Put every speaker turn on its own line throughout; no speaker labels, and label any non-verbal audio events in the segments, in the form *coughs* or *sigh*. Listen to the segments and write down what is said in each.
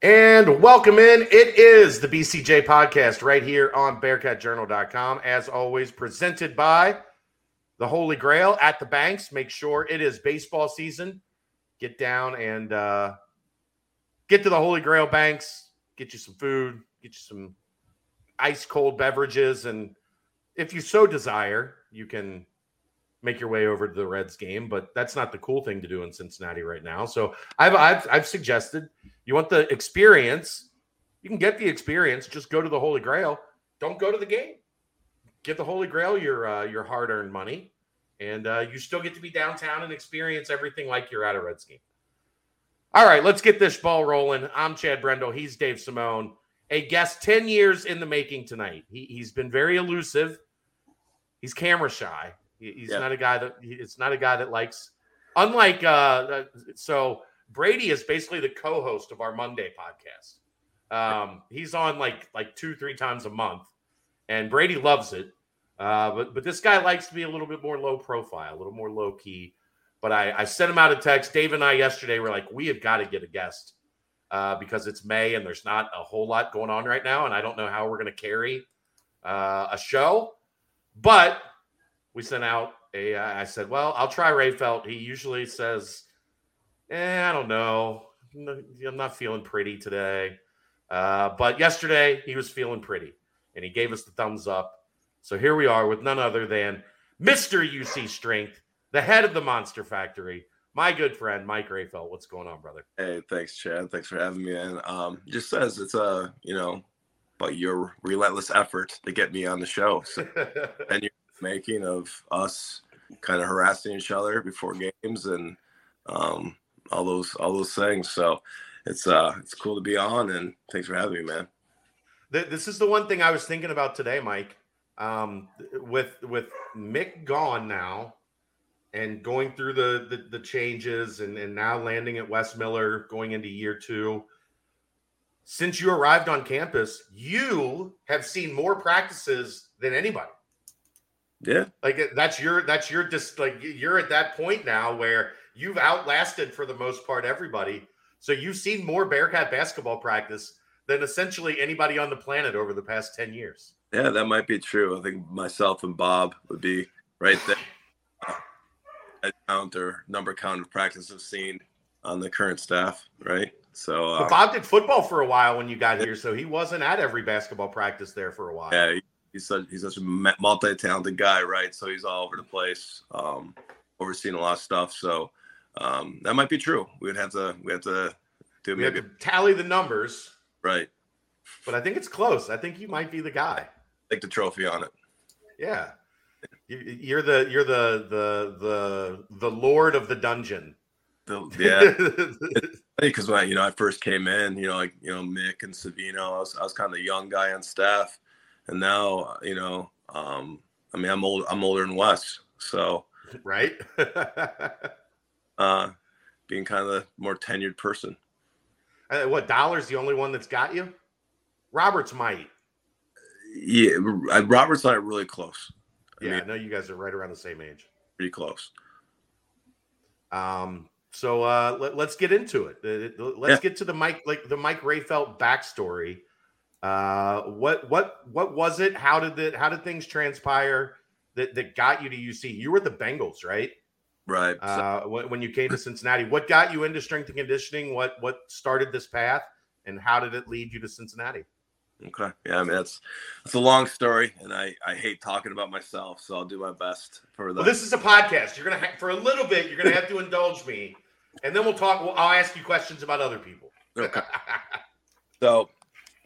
And welcome in. It is the BCJ podcast right here on bearcatjournal.com. As always, presented by the Holy Grail at the banks. Make sure it is baseball season. Get down and uh, get to the Holy Grail banks, get you some food, get you some ice cold beverages. And if you so desire, you can make your way over to the Reds game, but that's not the cool thing to do in Cincinnati right now. So I've I've, I've suggested you want the experience, you can get the experience. Just go to the Holy Grail. Don't go to the game. Get the Holy Grail your uh, your hard earned money, and uh, you still get to be downtown and experience everything like you're at a Reds game. All right, let's get this ball rolling. I'm Chad Brendel. He's Dave Simone. A guest 10 years in the making tonight. He, he's been very elusive. He's camera shy He's yeah. not a guy that it's not a guy that likes. Unlike uh, uh, so Brady is basically the co-host of our Monday podcast. Um, he's on like like two three times a month, and Brady loves it. Uh, but but this guy likes to be a little bit more low profile, a little more low key. But I, I sent him out a text. Dave and I yesterday were like, we have got to get a guest uh, because it's May and there's not a whole lot going on right now, and I don't know how we're going to carry uh, a show. But we sent out a. I said, well, I'll try Rehfeldt. He usually says, eh, I don't know. I'm not feeling pretty today. Uh, but yesterday he was feeling pretty and he gave us the thumbs up. So here we are with none other than Mr. UC Strength, the head of the Monster Factory, my good friend Mike Rehfeldt. What's going on, brother?
Hey, thanks, Chad. Thanks for having me. And um, just says it's a you know, but your relentless effort to get me on the show. So, *laughs* and you making of us kind of harassing each other before games and um, all those all those things. So it's uh it's cool to be on and thanks for having me, man.
This is the one thing I was thinking about today, Mike. Um, with with Mick gone now and going through the the, the changes and, and now landing at Wes Miller going into year two. Since you arrived on campus, you have seen more practices than anybody.
Yeah.
Like that's your that's your just like you're at that point now where you've outlasted for the most part everybody. So you've seen more Bearcat basketball practice than essentially anybody on the planet over the past 10 years.
Yeah, that might be true. I think myself and Bob would be right there. *sighs* Uh, count or number count of practices seen on the current staff, right? So
uh, Bob did football for a while when you got here, so he wasn't at every basketball practice there for a while.
Yeah, he's such he's such a multi-talented guy, right? So he's all over the place, um, overseeing a lot of stuff. So um, that might be true. We'd have to we have to
do we maybe have to tally the numbers,
right?
But I think it's close. I think you might be the guy.
Take the trophy on it.
Yeah, you're the you're the the the the lord of the dungeon.
The, yeah, *laughs* because when I, you know I first came in, you know like you know Mick and Savino, I was I was kind of the young guy on staff, and now you know um, i mean i'm old i'm older than wes so.
Right? *laughs*
Uh being kind of a more tenured person.
Uh, what dollar's the only one that's got you? Roberts might.
Yeah robert's not really close.
I yeah mean, i know you guys are right around the same age.
Pretty close.
Um so uh let, us get into it. Let's yeah. get to the mike like the mike Rehfeldt backstory uh, what what what was it? How did it? How did things transpire that that got you to UC? You were the Bengals, right?
Right.
Uh, when you came to Cincinnati, what got you into strength and conditioning? What what started this path, and how did it lead you to Cincinnati?
Okay. Yeah, I mean that's that's a long story, and I I hate talking about myself, so I'll do my best for
the. Well, this is a podcast. You're gonna ha- for a little bit. You're gonna have to indulge me, and then we'll talk. Well, I'll ask you questions about other people.
Okay. *laughs* so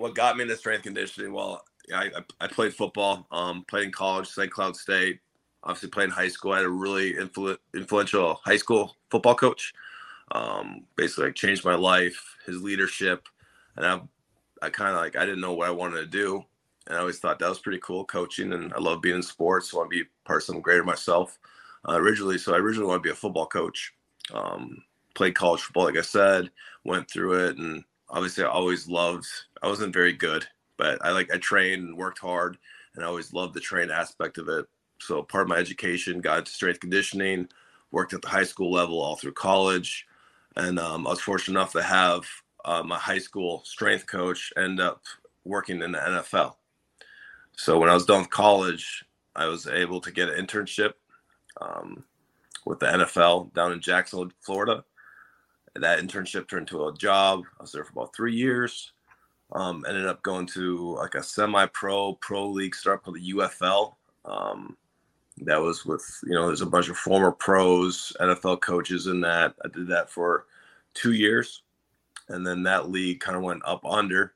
what got me into strength conditioning? Well, I, I played football, um, played in college, St. Cloud State. Obviously, played in high school. I had a really influ- influential high school football coach. Um, basically, like changed my life. His leadership, and I, I kind of like I didn't know what I wanted to do, and I always thought that was pretty cool coaching, and I love being in sports. So I want to be part of something greater myself. Uh, originally, so I originally wanted to be a football coach. Um, played college football, like I said, went through it, and obviously I always loved I wasn't very good, but I like I trained and worked hard and I always loved the train aspect of it. So part of my education got into strength conditioning, worked at the high school level all through college. And um, I was fortunate enough to have uh, my high school strength coach end up working in the NFL. So when I was done with college, I was able to get an internship um, with the NFL down in Jacksonville, Florida. That internship turned into a job. I was there for about three years. Um, ended up going to like a semi-pro pro league start called the UFL. Um, that was with you know there's a bunch of former pros, NFL coaches in that. I did that for two years, and then that league kind of went up under.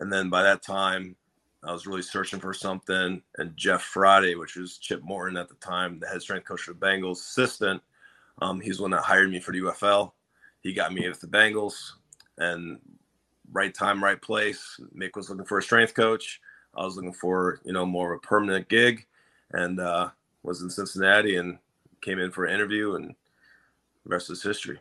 And then by that time, I was really searching for something. And Jeff Friday, which was Chip Morton at the time, the head strength coach for the Bengals, assistant, um, he's one that hired me for the UFL. He got me with the Bengals, and right time, right place. Mick was looking for a strength coach. I was looking for you know more of a permanent gig, and uh, was in Cincinnati and came in for an interview, and the rest is history.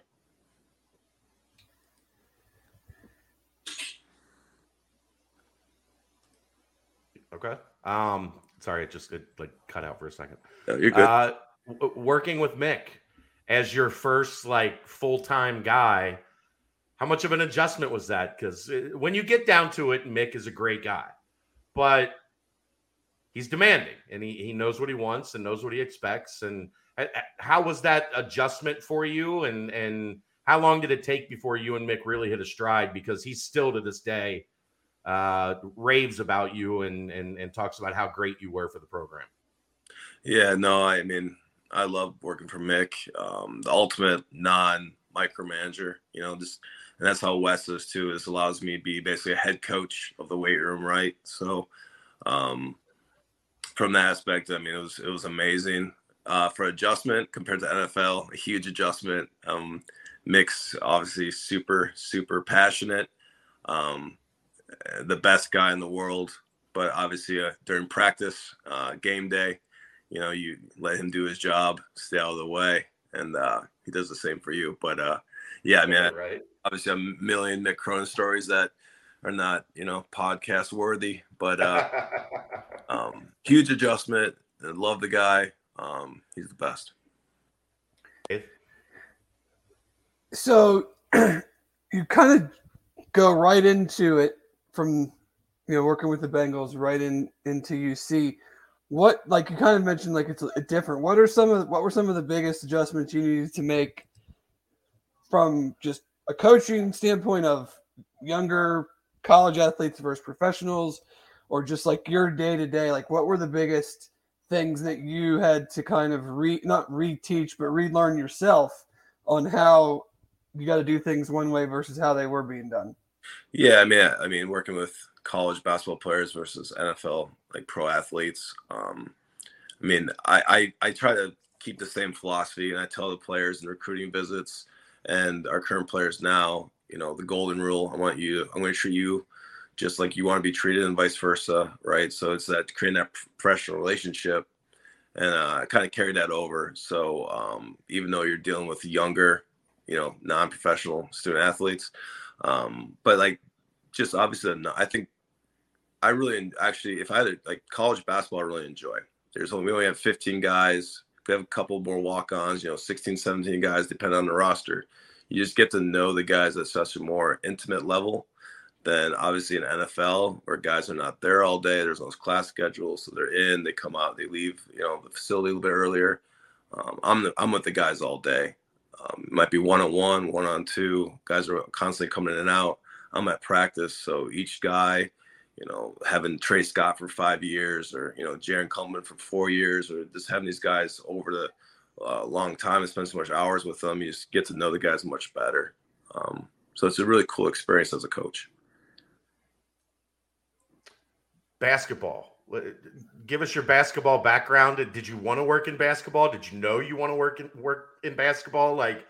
Okay. Um, sorry, it just it, like cut out for a second.
No, you're good.
Uh, w- working with Mick as your first like full time guy, how much of an adjustment was that? Because when you get down to it, Mick is a great guy, but he's demanding and he, he knows what he wants and knows what he expects. And uh, uh, how was that adjustment for you? And and how long did it take before you and Mick really hit a stride? Because he's still to this day uh, raves about you and, and and talks about how great you were for the program.
Yeah, no, I mean, I love working for Mick, um, the ultimate non micromanager. You know, just and that's how Wes is too. This allows me to be basically a head coach of the weight room, right? So, um, from that aspect, I mean, it was it was amazing. Uh, for adjustment compared to NFL, a huge adjustment. Um, obviously super super passionate. Um, the best guy in the world. But obviously, uh, during practice, uh, game day, you know, you let him do his job, stay out of the way, and uh, he does the same for you. But uh, yeah, I mean, right. obviously, a million Mick Cronin stories that are not, you know, podcast worthy, but uh, *laughs* um, huge adjustment. I love the guy. Um, he's the best.
So *clears throat* you kind of go right into it from you know working with the Bengals right in into UC. What like you kind of mentioned like it's a, different. What are some of what were some of the biggest adjustments you needed to make from just a coaching standpoint of younger college athletes versus professionals, or just like your day to day? Like what were the biggest things that you had to kind of re not reteach but relearn yourself on how you got to do things one way versus how they were being done?
Yeah, I mean, I mean, working with college basketball players versus NFL like pro athletes. Um, I mean, I, I I try to keep the same philosophy, and I tell the players in recruiting visits and our current players now, you know, the golden rule. I want you. I'm going to treat you just like you want to be treated, and vice versa, right? So it's that creating that professional relationship, and uh, I kind of carry that over. So um, even though you're dealing with younger, you know, non-professional student athletes um, but like, just obviously, I think I really actually, if I had a, like college basketball, I really enjoy. There's only we only have 15 guys. We have a couple more walk-ons, you know, 16, 17 guys, depending on the roster. You just get to know the guys at such a more intimate level than obviously in NFL where guys are not there all day. There's those class schedules, so they're in, they come out, they leave, you know, the facility a little bit earlier. Um, I'm the, I'm with the guys all day, um, might be one on one, one on two. Guys are constantly coming in and out. I'm at practice, so each guy, you know, having Tre Scott for five years, or you know, Jarron Coleman for four years, or just having these guys over the uh, long time and spend so much hours with them, you just get to know the guys much better. Um, so it's a really cool experience as a coach.
Basketball give us your basketball background. Did you want to work in basketball? Did you know you want to work in work in basketball? Like,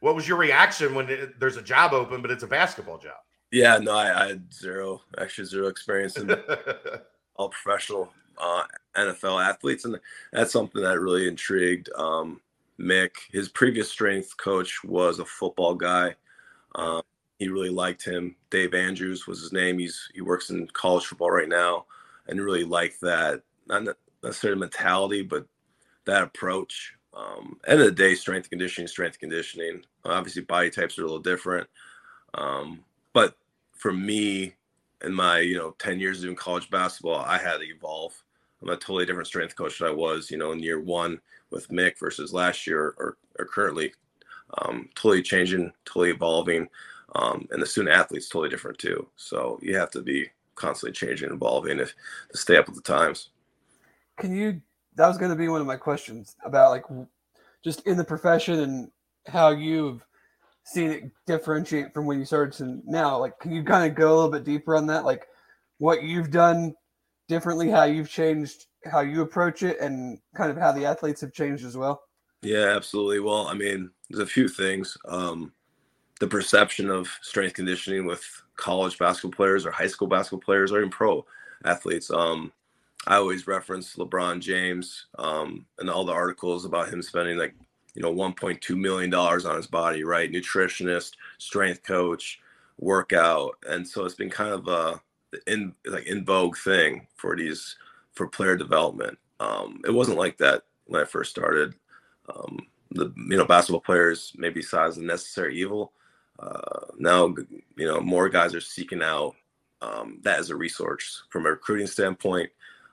what was your reaction when it, there's a job open, but it's a basketball job?
Yeah, no, I, I had zero, actually zero experience in *laughs* all professional uh, NFL athletes, and that's something that really intrigued um, Mick. His previous strength coach was a football guy. Um, he really liked him. Dave Andrews was his name. He's he works in college football right now and really liked that not necessarily mentality, but that approach. Um, end of the day, strength conditioning, strength conditioning. Obviously, body types are a little different, um, but for me in my you know 10 years doing college basketball i had to evolve. I'm a totally different strength coach than i was you know in year one with mick versus last year or, or currently. Um, totally changing totally evolving um, and the student athletes totally different too. So you have to be constantly changing evolving if to stay up with the times.
Can you that was going to be one of my questions about like just in the profession and how you've seen it differentiate from when you started to now? Like can you kind of go a little bit deeper on that? Like what you've done differently how you've changed how you approach it and kind of how the athletes have changed as well?
Yeah absolutely. Well i mean there's a few things. Um the perception of strength conditioning with college basketball players or high school basketball players or even pro athletes. Um I always reference LeBron James um, and all the articles about him spending like you know 1.2 million dollars on his body, right? Nutritionist, strength coach, workout, and so it's been kind of a in like in vogue thing for these for player development. Um, it wasn't like that when I first started. Um, the you know basketball players maybe saw as a necessary evil. Uh, now you know more guys are seeking out um, that as a resource from a recruiting standpoint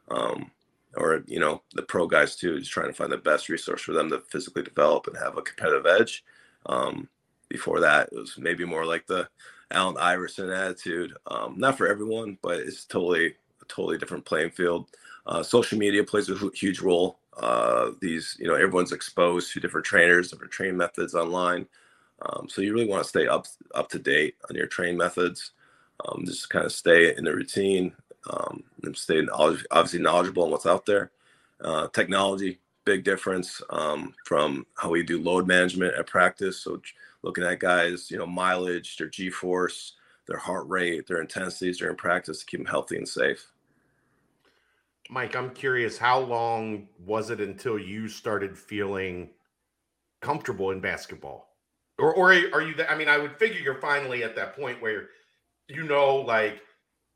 um, or you know the pro guys too, just trying to find the best resource for them to physically develop and have a competitive edge. Um, before that, it was maybe more like the Allen Iverson attitude. Um, not for everyone, but it's totally a totally different playing field. Uh, social media plays a huge role. Uh, these, you know, everyone's exposed to different trainers, different training methods online. Um, so you really want to stay up up to date on your training methods. Um, just kind of stay in the routine, um, and stay obviously knowledgeable on what's out there. Uh, technology, big difference um, from how we do load management at practice. So looking at guys, you know, mileage, their G-force, their heart rate, their intensities during practice to keep them healthy and safe.
Mike, I'm curious, how long was it until you started feeling comfortable in basketball? Or, or are you, I mean, I would figure you're finally at that point where you know, like,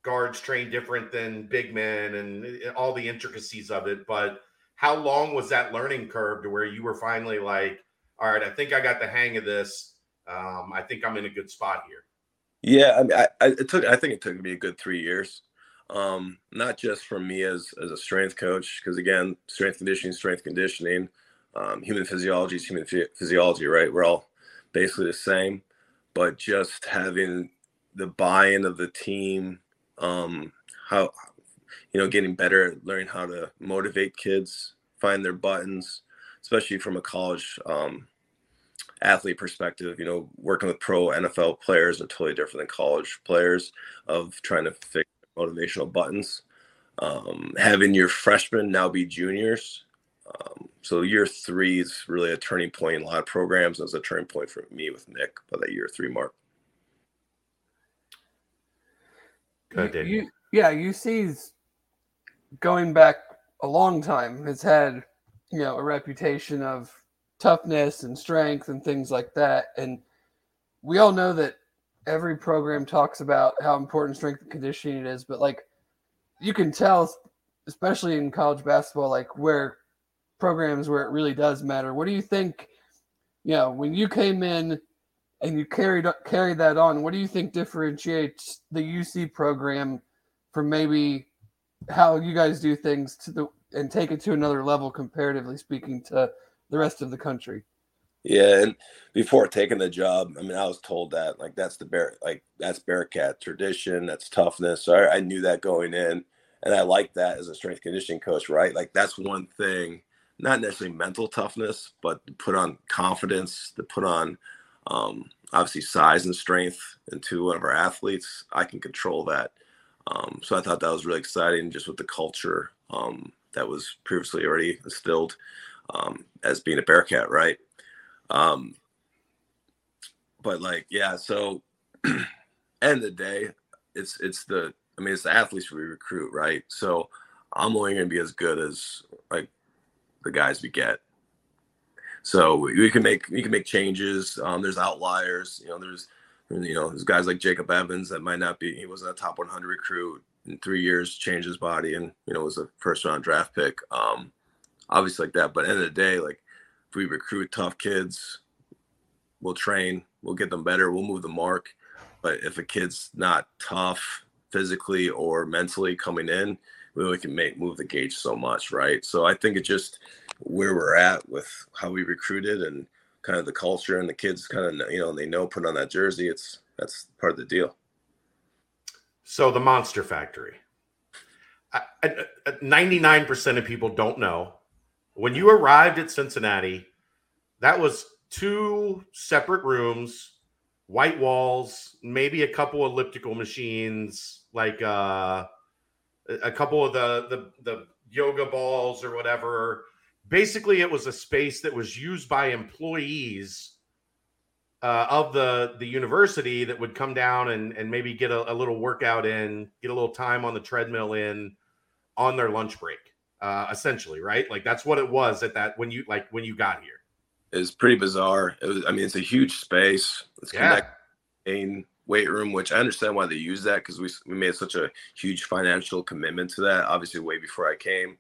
guards train different than big men and eh, all the intricacies of it. But how long was that learning curve to where you were finally like, all right, I think I got the hang of this. Um, I think I'm in a good spot here.
Yeah, I mean, I, took. I think it took me a good three years. Um, not just from me as as a strength coach, because again, strength conditioning, strength conditioning, um, human physiology is human physiology, right? We're all basically the same, but just having the buy-in of the team, um, how you know getting better at learning how to motivate kids find their buttons especially from a college um, athlete perspective you know working with pro nfl players are totally different than college players of trying to fix motivational buttons. Um, having your freshmen now be juniors um, so year three is really a turning point in a lot of programs. As a turning point for me with Mick by that year three mark
You, yeah, UC's going back a long time has had you know a reputation of toughness and strength and things like that, and we all know that every program talks about how important strength and conditioning is, but like you can tell, especially in college basketball, like where programs where it really does matter. What do you think? You know, when you came in and you carried carried that on. What do you think differentiates the UC program from maybe how you guys do things to the and take it to another level comparatively speaking to the rest of the country?
Yeah, and before taking the job, I mean, I was told that like that's the bear, like that's Bearcat tradition, that's toughness. So I, I knew that going in, and I like that as a strength conditioning coach, right? Like that's one thing, not necessarily mental toughness, but put on confidence, to put on um, obviously size and strength into one of our athletes, I can control that. Um, so I thought that was really exciting, just with the culture um, that was previously already instilled um, as being a Bearcat, right? Um, but like, yeah. So, *clears throat* end of the day, it's it's the I mean, it's the athletes we recruit, right? So I'm only going to be as good as like the guys we get. So we can make we can make changes. Um, there's outliers. You know, there's you know there's guys like Jacob Evans that might not be. He wasn't a top 100 recruit in three years, changed his body, and you know was a first round draft pick. Um, obviously like that. But end of the day, like if we recruit tough kids, we'll train, we'll get them better, we'll move the mark. but if a kid's not tough physically or mentally coming in, we only can make move the gauge so much, right? So I think it just where we're at with how we recruited and kind of the culture and the kids kind of you know they know put on that jersey. It's that's part of the deal.
So the Monster Factory. Ninety-nine percent of people don't know when you arrived at Cincinnati. That was two separate rooms, white walls, maybe a couple elliptical machines, like uh, a couple of the the the yoga balls or whatever. Basically, it was a space that was used by employees uh, of the the university that would come down and and maybe get a, a, little workout in, get a little time on the treadmill in on their lunch break. Uh, essentially, right? Like that's what it was at that when you like when you got here.
It was pretty bizarre. It was. I mean, it's a huge space. It's yeah. connected weight room, which I understand why they use that because we we made such a huge financial commitment to that. Obviously, way before I came,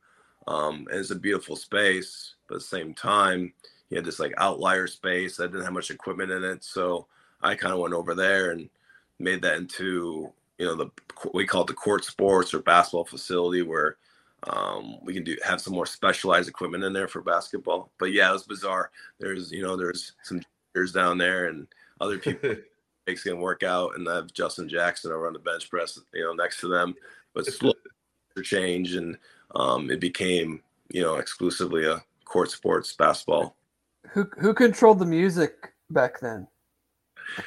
um, and it's a beautiful space. But at the same time, he had this like outlier space that didn't have much equipment in it. So I kind of went over there and made that into you know the we call it the court sports or basketball facility where um, we can do have some more specialized equipment in there for basketball. But yeah, it was bizarre. There's you know there's some cheers down there and other *laughs* people makes can work out, and I have Justin Jackson over on the bench press, you know, next to them. But slow change, and um, it became you know exclusively a court sports basketball
who who controlled the music back then?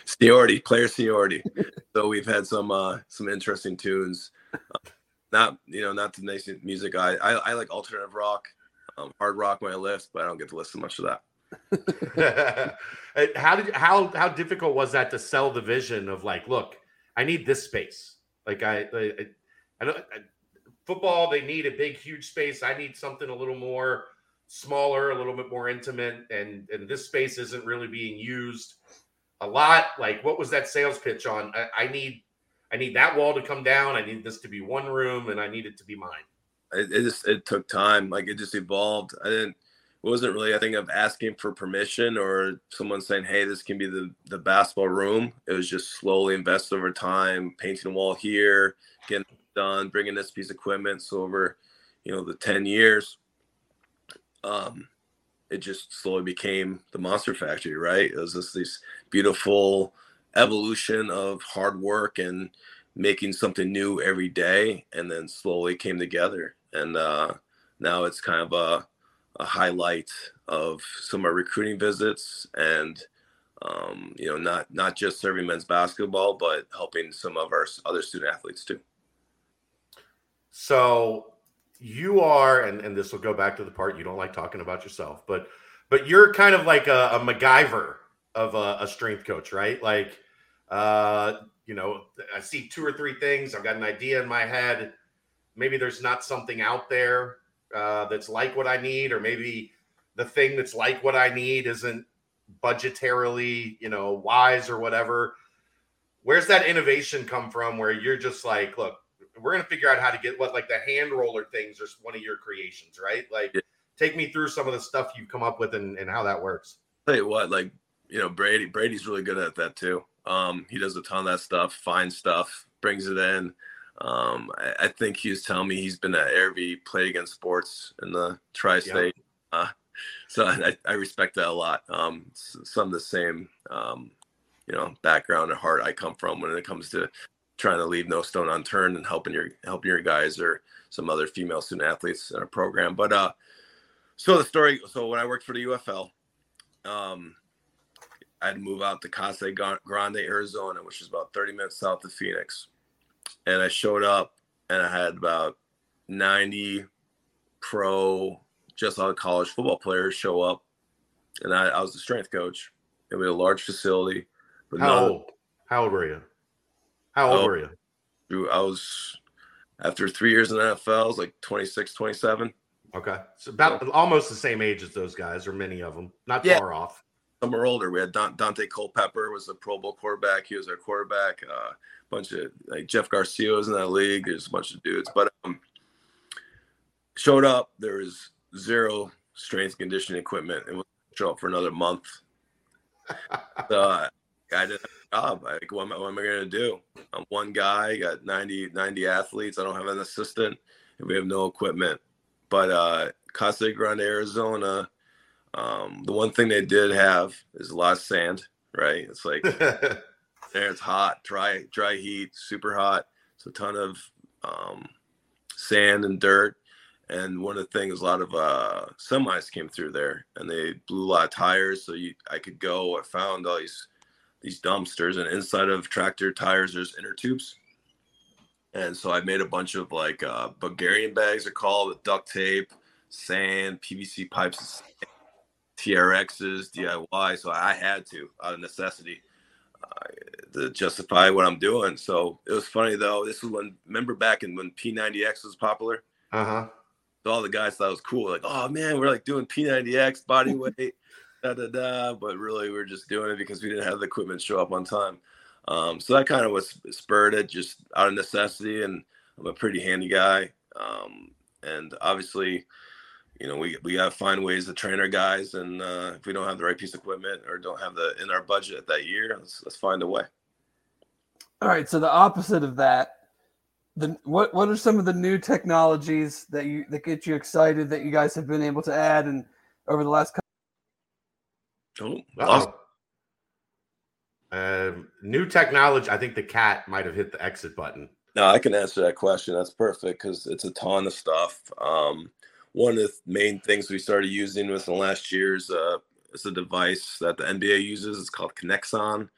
Seniority, player seniority. *laughs* so we've had some uh some interesting tunes. Uh, not you know not the nice music. I, I I like alternative rock, um, hard rock when I lift, but I don't get to listen much of that. *laughs*
how did how how difficult was that to sell the vision of like, look, I need this space. Like I I, I, don't. I football, they need a big huge space. I need something a little more smaller, a little bit more intimate, and and this space isn't really being used a lot. Like, what was that sales pitch on? I, I need I need that wall to come down. I need this to be one room, and I need it to be mine.
It, it just it took time. Like it just evolved. I didn't. It wasn't really I think of asking for permission or someone saying, "Hey, this can be the the basketball room." It was just slowly invested over time, painting a wall here, getting done, bringing this piece of equipment. So over, you know, the ten years, um, it just slowly became the Monster Factory, right? It was just this beautiful evolution of hard work and making something new every day, and then slowly came together. And uh, now it's kind of a, a highlight of some of our recruiting visits and um, you know not not just serving men's basketball but helping some of our other student athletes too
so you are, and, and this will go back to the part you don't like talking about yourself, but but you're kind of like a, a MacGyver of a, a, strength coach, right? Like, uh, you know, I see two or three things. I've got an idea in my head. Maybe there's not something out there uh, that's like what I need, or maybe the thing that's like what I need isn't budgetarily, you know, wise or whatever. Where's that innovation come from? Where you're just like, look, we're gonna figure out how to get what like the hand roller things are one of your creations, right? Like yeah. take me through some of the stuff you've come up with and, and how that works.
Tell you what, like you know, Brady, Brady's really good at that too. Um, he does a ton of that stuff, finds stuff, brings it in. Um, I, I, think he was telling me he's been at AirV, played against sports in the tri-state. Yeah. Uh, so I, I, respect that a lot. Um, some of the same, um, you know, background and heart I come from when it comes to trying to leave no stone unturned and helping your helping your guys or some other female student athletes in our program. But uh, so the story. So when I worked for the UFL, um, I had to move out to Casa Grande, Arizona, which is about 30 minutes south of Phoenix. And I showed up and I had about 90 pro, just out of college football players show up. And I, I was the strength coach. It was a large facility.
But How old? How old were you? How old oh, were you?
I was after three years in the NFL, I was like 26, 27.
Okay. So about almost the same age as those guys, or many of them, not yeah. far off.
Some are older. We had Daunte Culpepper was a Pro Bowl quarterback. He was our quarterback. A uh, bunch of like Jeff Garcia was in that league. There's a bunch of dudes, but um, showed up. There was zero strength conditioning equipment. It was show up for another month. *laughs* uh, I didn't have a job. Like, what am, I, what am I going to do? I'm one guy, got 90, 90 athletes. I don't have an assistant, and we have no equipment. But uh, Casa Grande, Arizona, um, the one thing they did have is a lot of sand, right? It's like *laughs* there, it's hot, dry, dry heat, super hot. It's a ton of um, sand and dirt. And one of the things, a lot of uh, semis came through there, and they blew a lot of tires. So you, I could go. I found all these these dumpsters, and inside of tractor tires, there's inner tubes. And so I made a bunch of like uh, Bulgarian bags, are called, with duct tape, sand, PVC pipes, TRXs, DIY. So I had to, out of necessity, uh, to justify what I'm doing. So it was funny though. This was when, remember back in when P90X was popular?
Uh huh.
So all the guys thought it was cool. Like, oh man, we're like doing P90X body *laughs* weight, da da da. But really, we are just doing it because we didn't have the equipment show up on time. Um, so that kind of was spurred it just out of necessity. And I'm a pretty handy guy. Um, and obviously, you know, we, we got to find ways to train our guys. And uh, if we don't have the right piece of equipment or don't have the in our budget that year, let's, let's find a way.
All right. So the opposite of that, the what what are some of the new technologies that you that get you excited that you guys have been able to add and over the last
couple
oh, awesome. Um, new technology. I think the cat might have hit the exit button.
No, I can answer that question. That's perfect because it's a ton of stuff. Um, one of the main things we started using within the last years uh, is a device that the NBA uses. It's called Kinexon.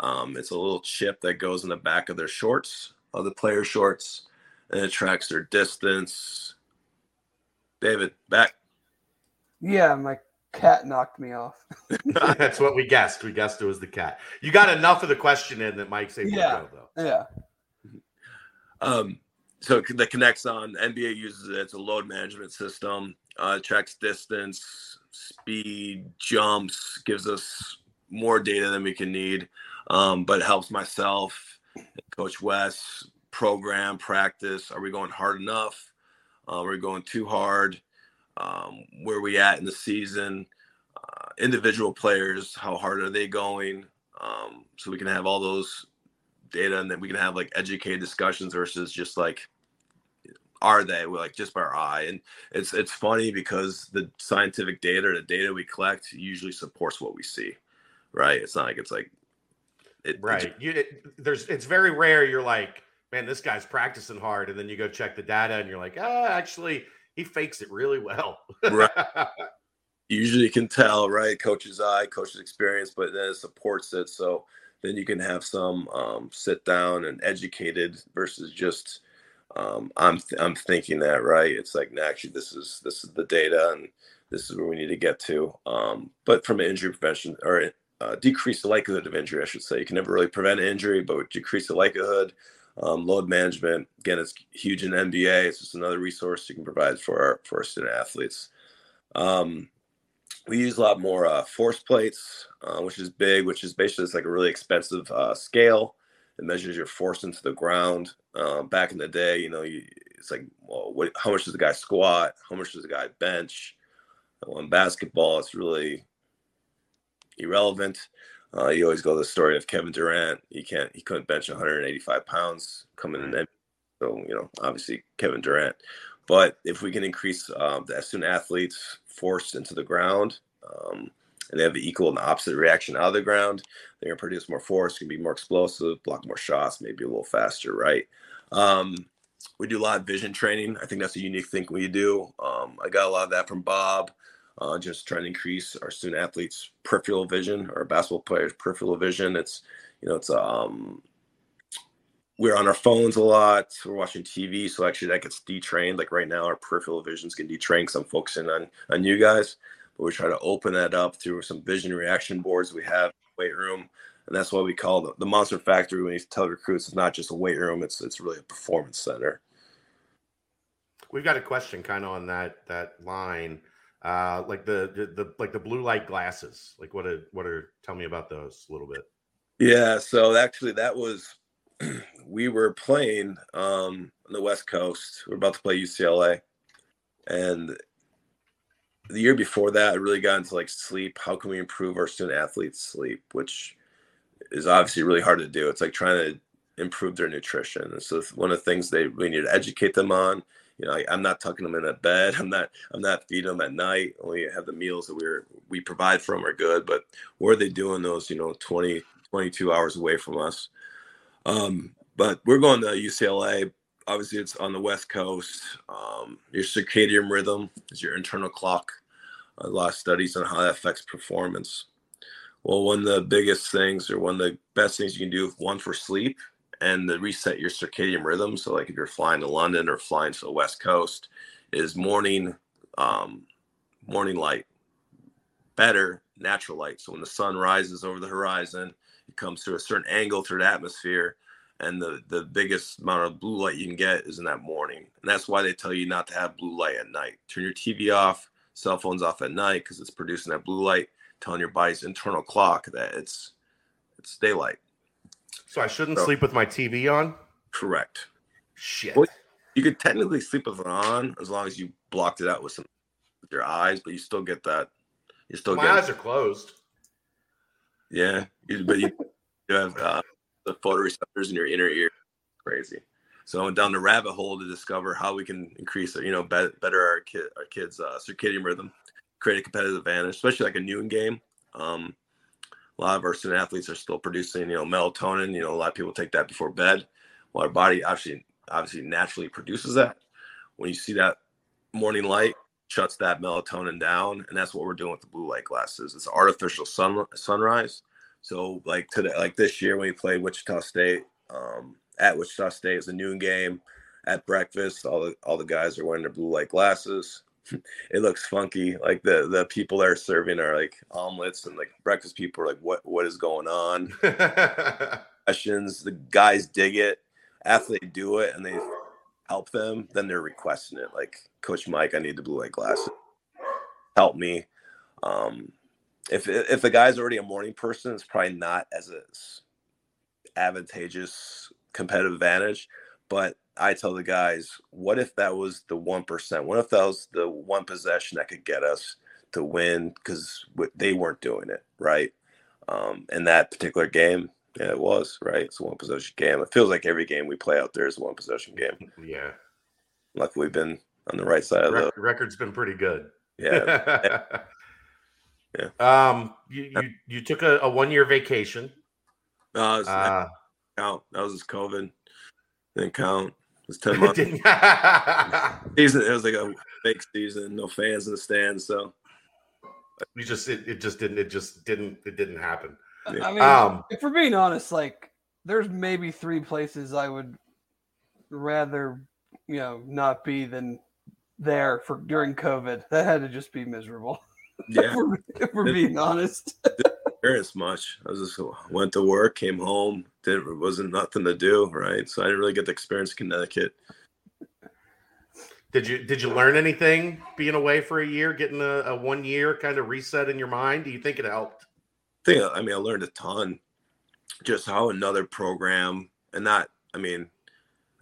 Um, it's a little chip that goes in the back of their shorts of the player shorts and it tracks their distance. David, back.
Yeah, my cat knocked me off. *laughs* *laughs*
That's what we guessed. We guessed it was the cat. You got enough of the question in that Mike said
yeah. Go,
though.
Yeah.
Um, so the Kinexon NBA uses it. It's a load management system. Uh, tracks distance, speed, jumps, gives us more data than we can need, um, but helps myself Coach Wes, program, practice. Are we going hard enough? Uh, are we going too hard? Um, where we at in the season? Uh, individual players, how hard are they going? Um, so we can have all those data and then we can have like educated discussions versus just like are they We're like just by our eye and it's it's funny because the scientific data the data we collect usually supports what we see right it's not like it's like
it, right. You, it, there's it's very rare. You're like, man, this guy's practicing hard, and then you go check the data, and you're like, ah, actually, he fakes it really well.
right. *laughs* Usually, you can tell, right? Coach's eye, coach's experience, but then it supports it. So then you can have some um, sit down and educated versus just um, I'm th- I'm thinking that right. It's like actually this is this is the data and this is where we need to get to. Um, but from an injury prevention or uh, decrease the likelihood of injury, I should say. You can never really prevent injury, but decrease the likelihood. Um, load management, again, it's huge in NBA. It's just another resource you can provide for our for our student athletes. Um, we use a lot more uh, force plates, uh, which is big, which is basically it's like a really expensive uh, scale. It measures your force into the ground. Um, back in the day, you know, you, it's like, well, what, how much does the guy squat? How much does the guy bench? Well, in basketball, it's really irrelevant. Uh, you always go to the story of Kevin Durant. He can't, he couldn't bench 185 pounds coming in. So you know, obviously Kevin Durant. But if we can increase um, the student athletes forced into the ground, um, and they have the equal and opposite reaction out of the ground, they're gonna produce more force, can be more explosive, block more shots, maybe a little faster, right? Um, we do a lot of vision training. I think that's a unique thing we do. Um, I got a lot of that from Bob uh, just trying to increase our student athletes' peripheral vision, our basketball players' peripheral vision. It's, you know, it's um, we're on our phones a lot. We're watching TV, so actually that gets detrained. Like right now, our peripheral visions get detrained because I'm focusing on on you guys. But we try to open that up through some vision reaction boards we have in the weight room, and that's why we call the, the Monster Factory. When you tell recruits, it's not just a weight room; it's it's really a performance center.
We've got a question kind of on that that line uh, like the, the, the like the blue light glasses. Like what are what are tell me about those a little bit.
Yeah, so actually that was *clears throat* we were playing um on the West Coast. We are about to play UCLA, and the year before that, I really got into like sleep. How can we improve our student athletes' sleep? Which is obviously really hard to do. It's like trying to improve their nutrition. And so one of the things they we need to educate them on. You know, like I'm not tucking them in at bed. *laughs* I'm not. I'm not feeding them at night. Only have the meals that we're we provide for them are good, but what are they doing those? You know, 20, 22 hours away from us. Um, but we're going to UCLA. Obviously, it's on the West Coast. Um, your circadian rhythm is your internal clock. A lot of studies on how that affects performance. Well, one of the biggest things, or one of the best things you can do, one for sleep and the reset your circadian rhythm. So, like if you're flying to London or flying to the West Coast, is morning, um, morning light, better natural light. So when the sun rises over the horizon, it comes through a certain angle through the atmosphere, and the the biggest amount of blue light you can get is in that morning. And that's why they tell you not to have blue light at night. Turn your TV off, cell phones off at night because it's producing that blue light, telling your body's internal clock that it's it's daylight.
So I shouldn't so, sleep with my TV on?
Correct.
Shit.
Well, you could technically sleep with it on as long as you blocked it out with some with your eyes, but you still get that. You still
my
get
eyes are closed.
Yeah, but you, you have uh, the photoreceptors in your inner ear. Crazy. So I went down the rabbit hole to discover how we can increase, you know, better our kid, our kids' uh, circadian rhythm, create a competitive advantage, especially like a noon game. Um, a lot of our student athletes are still producing, you know, melatonin. You know, a lot of people take that before bed. Well, our body obviously obviously naturally produces that. When you see that morning light, shuts that melatonin down, and that's what we're doing with the blue light glasses. It's artificial sun sunrise. So like today, like this year when we played Wichita State, um, at Wichita State, it's a noon game. At breakfast, all the all the guys are wearing their blue light glasses. *laughs* it looks funky. Like the the people that are serving are like omelets and like breakfast people are like, what what is going on? *laughs* Questions. The guys dig it. After they do it and they help them, then they're requesting it. Like Coach Mike, I need the blue light glasses. Help me. Um, if if the guy's already a morning person, it's probably not as a advantageous competitive advantage. But I tell the guys, what if that was the one percent? What if that was the one possession that could get us to win because they weren't doing it right? Um, in that particular game, yeah, it was right. It's a one possession game. It feels like every game we play out there is a one possession game. *laughs*
Yeah.
Luckily, we've been on the right side of the
record's been pretty good.
Yeah. *laughs*
yeah. Um, you you, you took a, a one year vacation.
Uh, uh, count. That was just COVID. Didn't count. It was ten months. season. It was like a fake season. No fans in the stands. So
we just it, it just didn't it just didn't it didn't happen.
I mean, um, if we're being honest, like there's maybe three places I would rather you know not be than there for during COVID. That had to just be miserable. *laughs*
Yeah,
if, we're, if we're being honest.
Experience much. I was just went to work, came home, didn't wasn't nothing to do, right? So I didn't really get to experience Connecticut.
Did you did you learn anything being away for a year, getting a, a one year kind of reset in your mind? Do you think it helped?
I think I mean I learned a ton, just how another program and not I mean,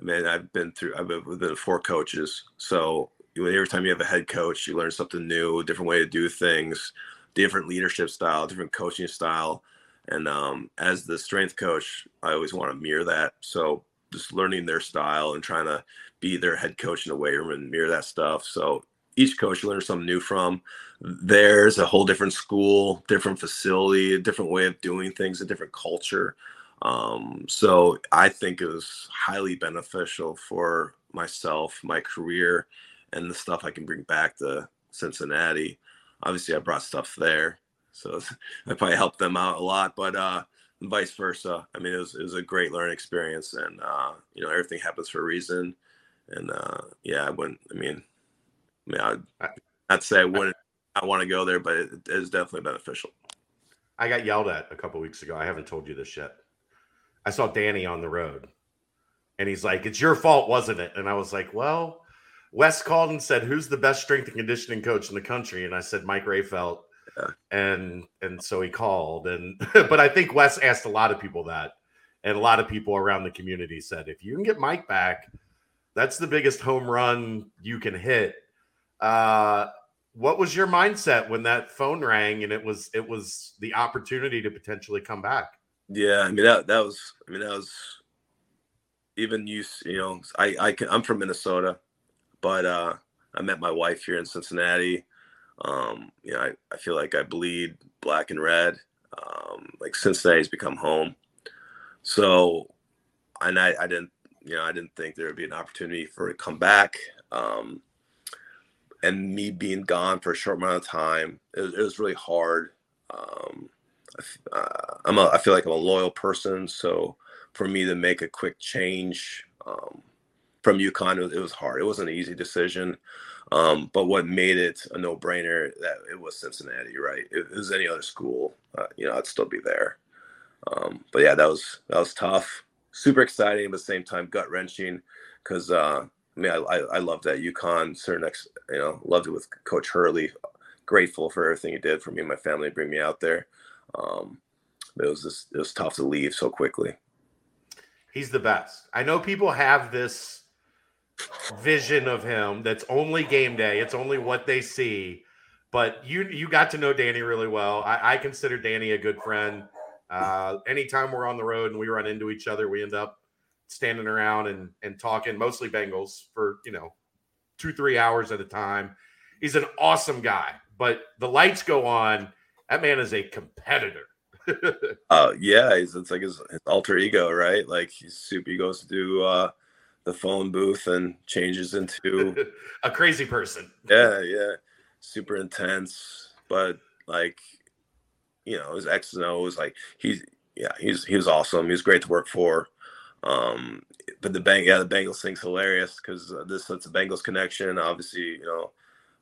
I mean I've been through I've been with four coaches, so every time you have a head coach, you learn something new, different way to do things different leadership style, different coaching style. And um, as the strength coach, I always want to mirror that. So just learning their style and trying to be their head coach in the weight room and mirror that stuff. So each coach learns something new from. There's a whole different school, different facility, a different way of doing things, a different culture. Um, so I think it was highly beneficial for myself, my career, and the stuff I can bring back to Cincinnati obviously I brought stuff there, so *laughs* I probably helped them out a lot. But uh, vice versa. I mean, it was it was a great learning experience, and uh, you know everything happens for a reason. And uh, yeah, I wouldn't. I mean, I mean, I'd, I'd say I wouldn't. I want to go there, but it is definitely beneficial.
I got yelled at a couple weeks ago. I haven't told you this yet. I saw Danny on the road, and he's like, "It's your fault, wasn't it?" And I was like, "Well." Wes called and said, "Who's the best strength and conditioning coach in the country?" And I said, "Mike Rehfeldt." Yeah. And and so he called, and *laughs* but I think Wes asked a lot of people that, and a lot of people around the community said, "If you can get Mike back, that's the biggest home run you can hit." Uh, what was your mindset when that phone rang and it was it was the opportunity to potentially come back?
Yeah, I mean that that was I mean that was even you you know I I can, I'm from Minnesota, but uh, I met my wife here in Cincinnati. Um, you know, I, I feel like I bleed black and red. Um, like Cincinnati's become home. So, and I, I didn't, you know, I didn't think there would be an opportunity for it to come back. Um, and me being gone for a short amount of time, it, it was really hard. Um, uh, I'm a, I feel like I'm a loyal person, so for me to make a quick change um, from UConn, it, was hard. It wasn't an easy decision, um, but what made it a no-brainer that it was Cincinnati, right? If it was any other school, uh, you know, I'd still be there. Um, but yeah, that was that was tough. Super exciting, but same time gut wrenching because uh, I mean, I, I, I loved that UConn. Certain ex, you know, loved it with Coach Hurley. Grateful for everything he did for me and my family to bring me out there. Um, it was just it was tough to leave so quickly.
He's the best. I know people have this vision of him that's only game day. It's only what they see. But you you got to know Danny really well. I, I consider Danny a good friend. Uh, anytime we're on the road and we run into each other, we end up standing around and and talking, mostly Bengals for you know two three hours at a time. He's an awesome guy, but the lights go on. That man is a competitor. *laughs*
uh, yeah, he's it's like his, his, alter ego, right? Like he's super. He goes to do uh, the phone booth and changes into *laughs*
a crazy person.
Yeah, yeah, super intense, but like you know, his X and O's. Like he's yeah, he's he was awesome. He was great to work for. Um, but the bank, yeah, the Bengals thing's hilarious because uh, this it's a Bengals connection. Obviously, you know,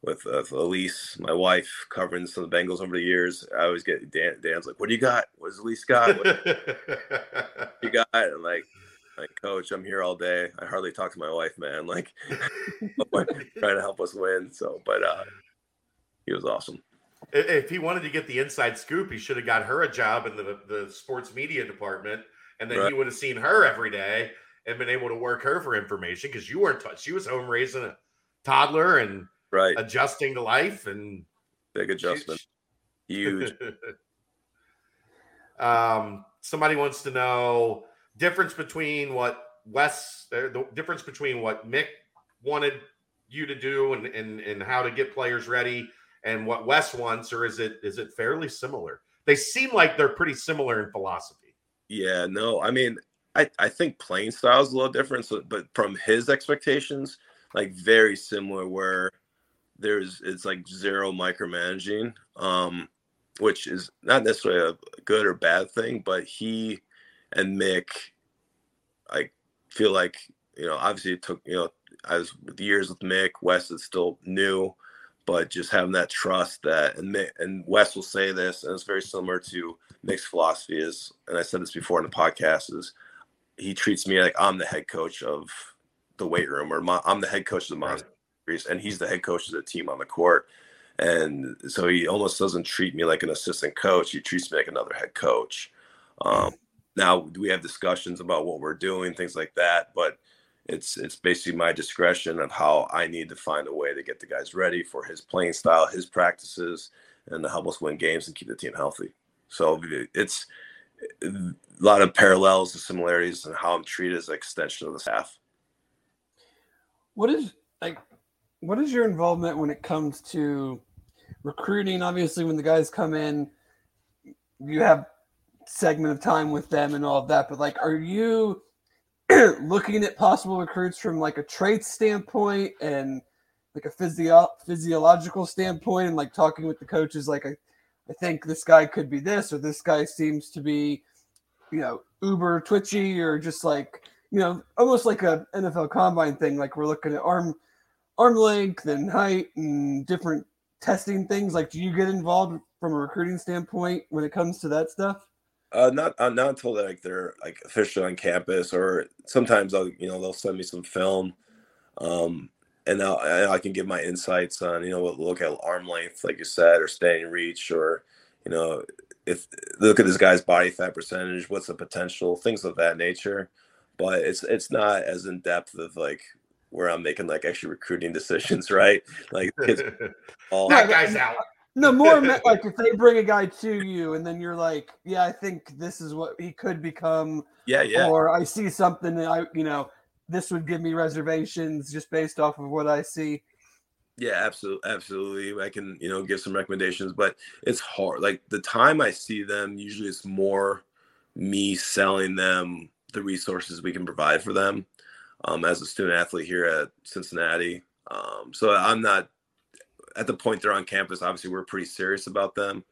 with, uh, with Elise, my wife, covering some of the Bengals over the years. I always get Dan, Dan's like, "What do you got? What does Elise got? What *laughs* you got?" And like, like, Coach, I'm here all day. I hardly talk to my wife, man. Like, *laughs* *laughs* trying to help us win. So, but uh, he was awesome.
If he wanted to get the inside scoop, he should have got her a job in the the sports media department and then right. you would have seen her every day and been able to work her for information because you weren't taught. She was home raising a toddler and
right
adjusting to life and
big adjustment. Huge. *laughs*
um, somebody wants to know difference between what Wes, uh, the difference between what Mick wanted you to do and, and and how to get players ready and what Wes wants, or is it is it fairly similar? They seem like they're pretty similar in philosophy.
Yeah, no, I mean, I, I think playing style is a little different, so, but from his expectations, like very similar, where there's it's like zero micromanaging, um, which is not necessarily a good or bad thing, but he and Mick, I feel like you know, obviously it took you know, as with years with Mick, Wes is still new, but just having that trust that and Mick, and Wes will say this, and it's very similar to Mick's philosophy is, and I said this before in the podcast, is he treats me like I'm the head coach of the weight room, or my, I'm the head coach of the monster, right. and he's the head coach of the team on the court. And so he almost doesn't treat me like an assistant coach. He treats me like another head coach. Um, now do we have discussions about what we're doing, things like that, but it's it's basically my discretion of how I need to find a way to get the guys ready for his playing style, his practices, and to help us win games and keep the team healthy. So it's a lot of parallels and similarities and how I'm treated as an extension of the staff.
What is like what is your involvement when it comes to recruiting? Obviously, when the guys come in, you have segment of time with them and all of that, but like are you *clears throat* looking at possible recruits from like a trait standpoint and like a physio- physiological standpoint and like talking with the coaches like I, I think this guy could be this, or this guy seems to be, you know, uber twitchy, or just like, you know, almost like a NFL combine thing. Like we're looking at arm arm length and height and different testing things. Like, do you get involved from a recruiting standpoint when it comes to that stuff?
Uh, not uh, not until like they're like officially on campus, or sometimes I'll you know they'll send me some film. Um, and I can give my insights on, you know, look at arm length, like you said, or staying reach, or, you know, if look at this guy's body fat percentage, what's the potential, things of that nature. But it's it's not as in depth of like where I'm making like actually recruiting *laughs* decisions, right? Like *laughs*
all that guy's out.
No, more *laughs* like if they bring a guy to you and then you're like, yeah, I think this is what he could become.
Yeah, yeah.
Or I see something that I, you know, this would give me reservations just based off of what I see.
Yeah, absolutely, absolutely. I can, you know, give some recommendations, but it's hard. Like the time I see them, usually it's more me selling them the resources we can provide for them um, as a student athlete here at Cincinnati. Um, so I'm not at the point they're on campus. Obviously, we're pretty serious about them.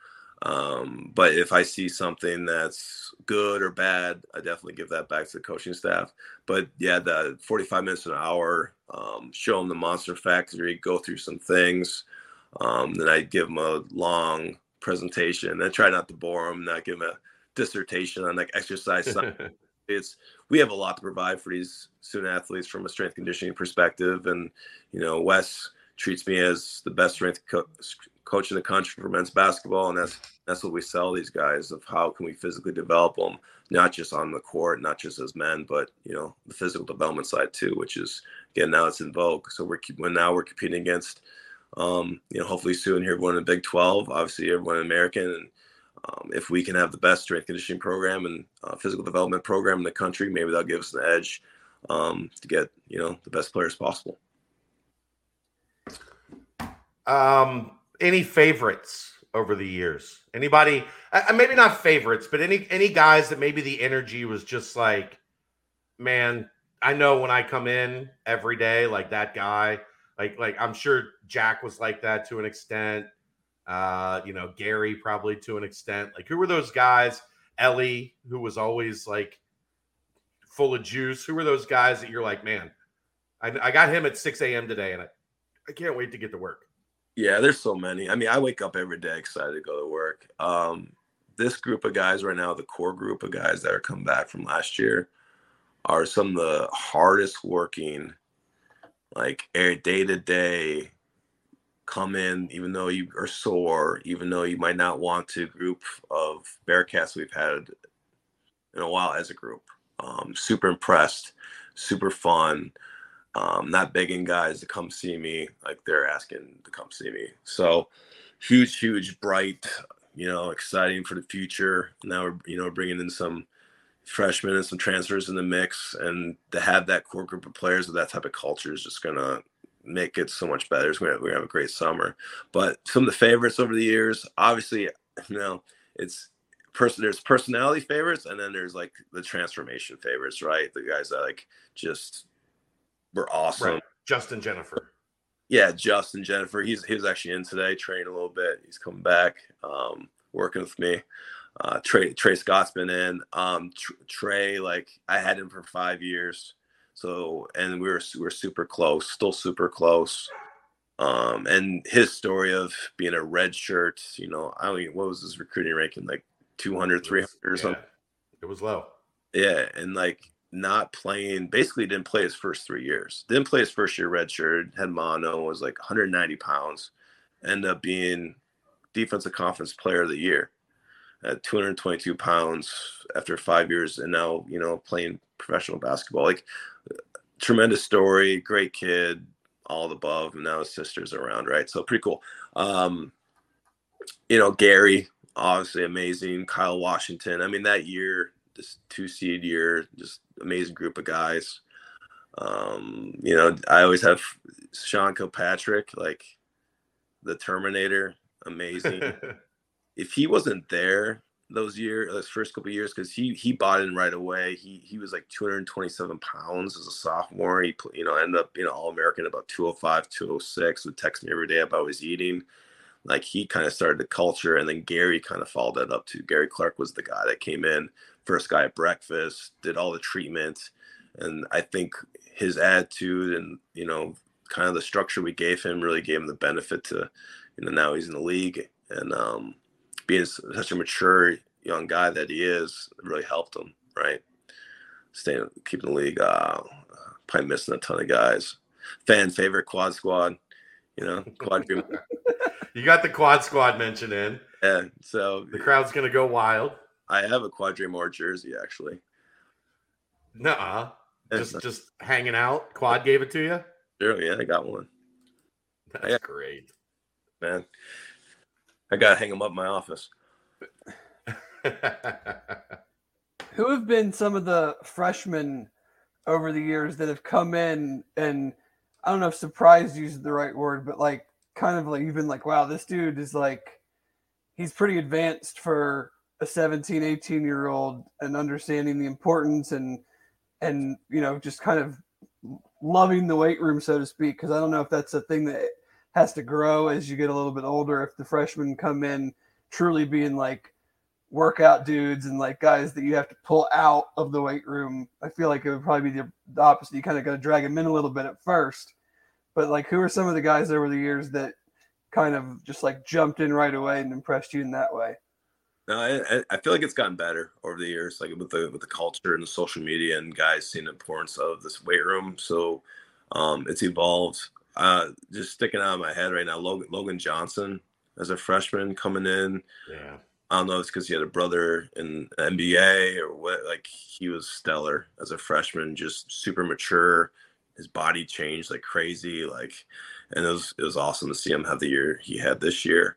Um, but if I see something that's good or bad, I definitely give that back to the coaching staff. But yeah, the 45 minutes an hour, um, show them the Monster Factory, go through some things. Um, then I give them a long presentation. I try not to bore them, not give them a dissertation on like exercise. *laughs* it's we have a lot to provide for these student athletes from a strength conditioning perspective, and you know, Wes treats me as the best strength co- coach in the country for men's basketball, and that's that's what we sell these guys of how can we physically develop them, not just on the court, not just as men, but you know the physical development side too, which is again now it's in vogue. So we're when now we're competing against, um, you know, hopefully soon here everyone in the Big Twelve, obviously everyone in American, and um, if we can have the best strength conditioning program and uh, physical development program in the country, maybe that'll give us an edge um, to get you know the best players possible.
Um, any favorites over the years? Anybody? Uh, maybe not favorites, but any any guys that maybe the energy was just like, man, I know when I come in every day, like that guy. Like like I'm sure Jack was like that to an extent. Uh, you know, Gary probably to an extent. Like who were those guys? Ellie, who was always like full of juice. Who were those guys that you're like, man, I, I got him at 6 a.m. today, and I, I can't wait to get to work.
Yeah, there's so many. I mean, I wake up every day excited to go to work. Um, this group of guys right now, the core group of guys that are coming back from last year, are some of the hardest working, like day to day, come in even though you are sore, even though you might not want to. Group of Bearcats we've had in a while as a group. Um, super impressed, super fun um, not begging guys to come see me like they're asking to come see me. So huge, huge, bright, you know, exciting for the future. Now we're you know bringing in some freshmen and some transfers in the mix, and to have that core group of players with that type of culture is just gonna make it so much better. We're gonna, we're gonna have a great summer. But some of the favorites over the years, obviously, *laughs* you know, it's person there's personality favorites and then there's like the transformation favorites right the guys that like just were awesome. Right.
Justin Jenifer.
Yeah, Justin Jenifer. He's he was actually in today, training a little bit. He's coming back, um, working with me. Uh, Tre Tre Scott's been in. Um, Tre, like I had him for five years, so and we were we were super close, still super close. Um, and his story of being a red shirt, you know, I mean, what was his recruiting ranking? Like 200, 300 or something?
It was low.
Yeah. And like not playing, basically didn't play his first three years. Didn't play his first year redshirt, had mono, was like 190 pounds, ended up being defensive conference player of the year at 222 pounds after five years and now, you know, playing professional basketball. Like tremendous story, great kid, all the above, and now his sister's around, right? So pretty cool. Um, you know, Gary, obviously amazing. Kyle Washington. I mean, that year this two seed year, just amazing group of guys. Um, you know, I always have Sean Kilpatrick, like the Terminator, amazing. *laughs* if he wasn't there those years, those first couple years, because he he bought in right away. He he was like 227 pounds as a sophomore. He you know ended up you know All American about 205, 206. Would text me every day about his eating. Like he kind of started the culture, and then Gary kind of followed that up too. Gary Clark was the guy that came in first guy at breakfast, did all the treatment. And I think his attitude and, you know, kind of the structure we gave him really gave him the benefit to, you know, now he's in the league and um, being such a mature young guy that he is really helped him, right? Staying, keeping the league, uh, probably missing a ton of guys. Fan favorite quad squad, you know, quad
dream. *laughs* you got the quad squad mentioned in.
Yeah, so
the crowd's gonna go wild.
I have a Quadri jersey actually.
Nuh-uh. Just just hanging out. Quad gave it to you?
Sure, yeah, I got one.
That's great.
Man. I gotta hang them up in my office. *laughs*
Who have been some of the freshmen over the years that have come in and I don't know if surprised is the right word, but like kind of like you've been like, wow, this dude is like he's pretty advanced for a 17, 18 year old and understanding the importance and and you know, just kind of loving the weight room, so to speak. Cause I don't know if that's a thing that has to grow as you get a little bit older. If the freshmen come in truly being like workout dudes and like guys that you have to pull out of the weight room, I feel like it would probably be the, the opposite. You kind of got to drag them in a little bit at first. But like, who are some of the guys over the years that kind of just like jumped in right away and impressed you in that way?
No, I, I feel like it's gotten better over the years, like with the with the culture and the social media and guys seeing the importance of this weight room. So um, it's evolved. Uh, just sticking out of my head right now, Logan, Logan Johnson as a freshman coming in.
Yeah.
I don't know if it's because he had a brother in NBA or what. Like he was stellar as a freshman, just super mature. His body changed like crazy. Like, and it was it was awesome to see him have the year he had this year.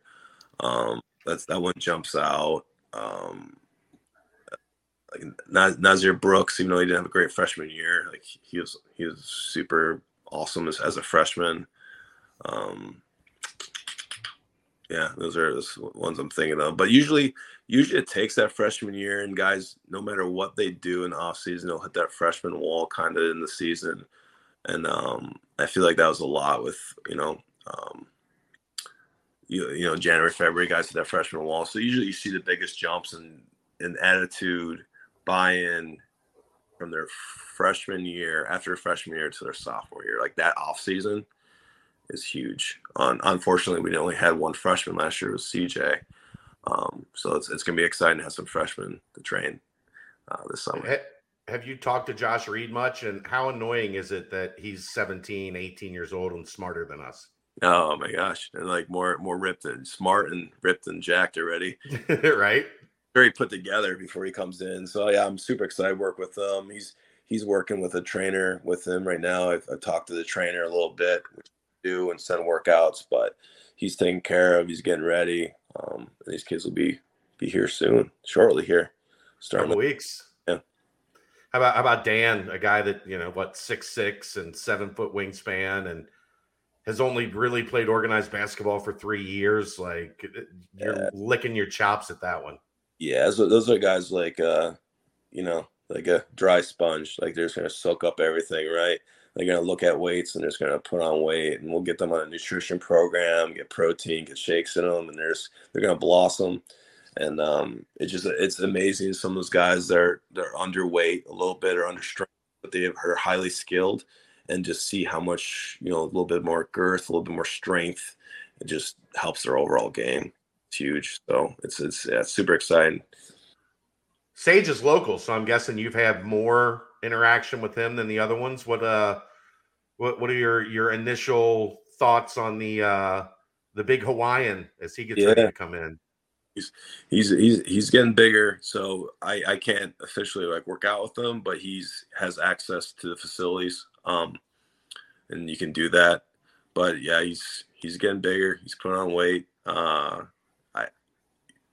Um, that's that one jumps out. Um, like Nazir Brooks, even though he didn't have a great freshman year, like he was he was super awesome as, as a freshman. Um, yeah, those are the ones I'm thinking of. But usually, usually it takes that freshman year, and guys, no matter what they do in off season, they'll hit that freshman wall kind of in the season. And um, I feel like that was a lot with you know, um, you you know January February guys hit that freshman wall. So usually you see the biggest jumps in in attitude, buy-in from their freshman year after freshman year to their sophomore year, like that off season is huge. Unfortunately, we only had one freshman last year. Was CJ. Um, so it's it's gonna be exciting to have some freshmen to train uh, this summer.
Have you talked to Josh Reed much? And how annoying is it that he's 17, 18 years old and smarter than us?
Oh my gosh, and like more more ripped and smart and ripped and jacked already. *laughs*
right.
Very put together before he comes in. So yeah, I'm super excited to work with him. He's he's working with a trainer with him right now. I've, I've talked to the trainer a little bit, which do and send workouts, but he's taken care of. He's getting ready. Um, these kids will be be here soon, shortly here.
Starting Couple weeks. How about how about Dan, a guy that you know what six six and seven foot wingspan and has only really played organized basketball for three years. Like you're yeah. licking your chops at that one.
Yeah, so those are guys like uh, you know, like a dry sponge. Like they're just gonna soak up everything, right? they're going to look at weights and they're just going to put on weight and we'll get them on a nutrition program get protein get shakes in them and there's they're going to blossom and um, it's just it's amazing some of those guys they're they're underweight a little bit or under strength but they are highly skilled and just see how much you know a little bit more girth a little bit more strength it just helps their overall game it's huge so it's it's yeah, super exciting
sage is local so i'm guessing you've had more interaction with him than the other ones. What uh, what what are your your initial thoughts on the uh the big Hawaiian as he gets yeah. ready to come in?
He's he's he's he's getting bigger, so I I can't officially like work out with him, but he's has access to the facilities, um, and you can do that. But yeah, he's he's getting bigger. He's putting on weight. Uh, I,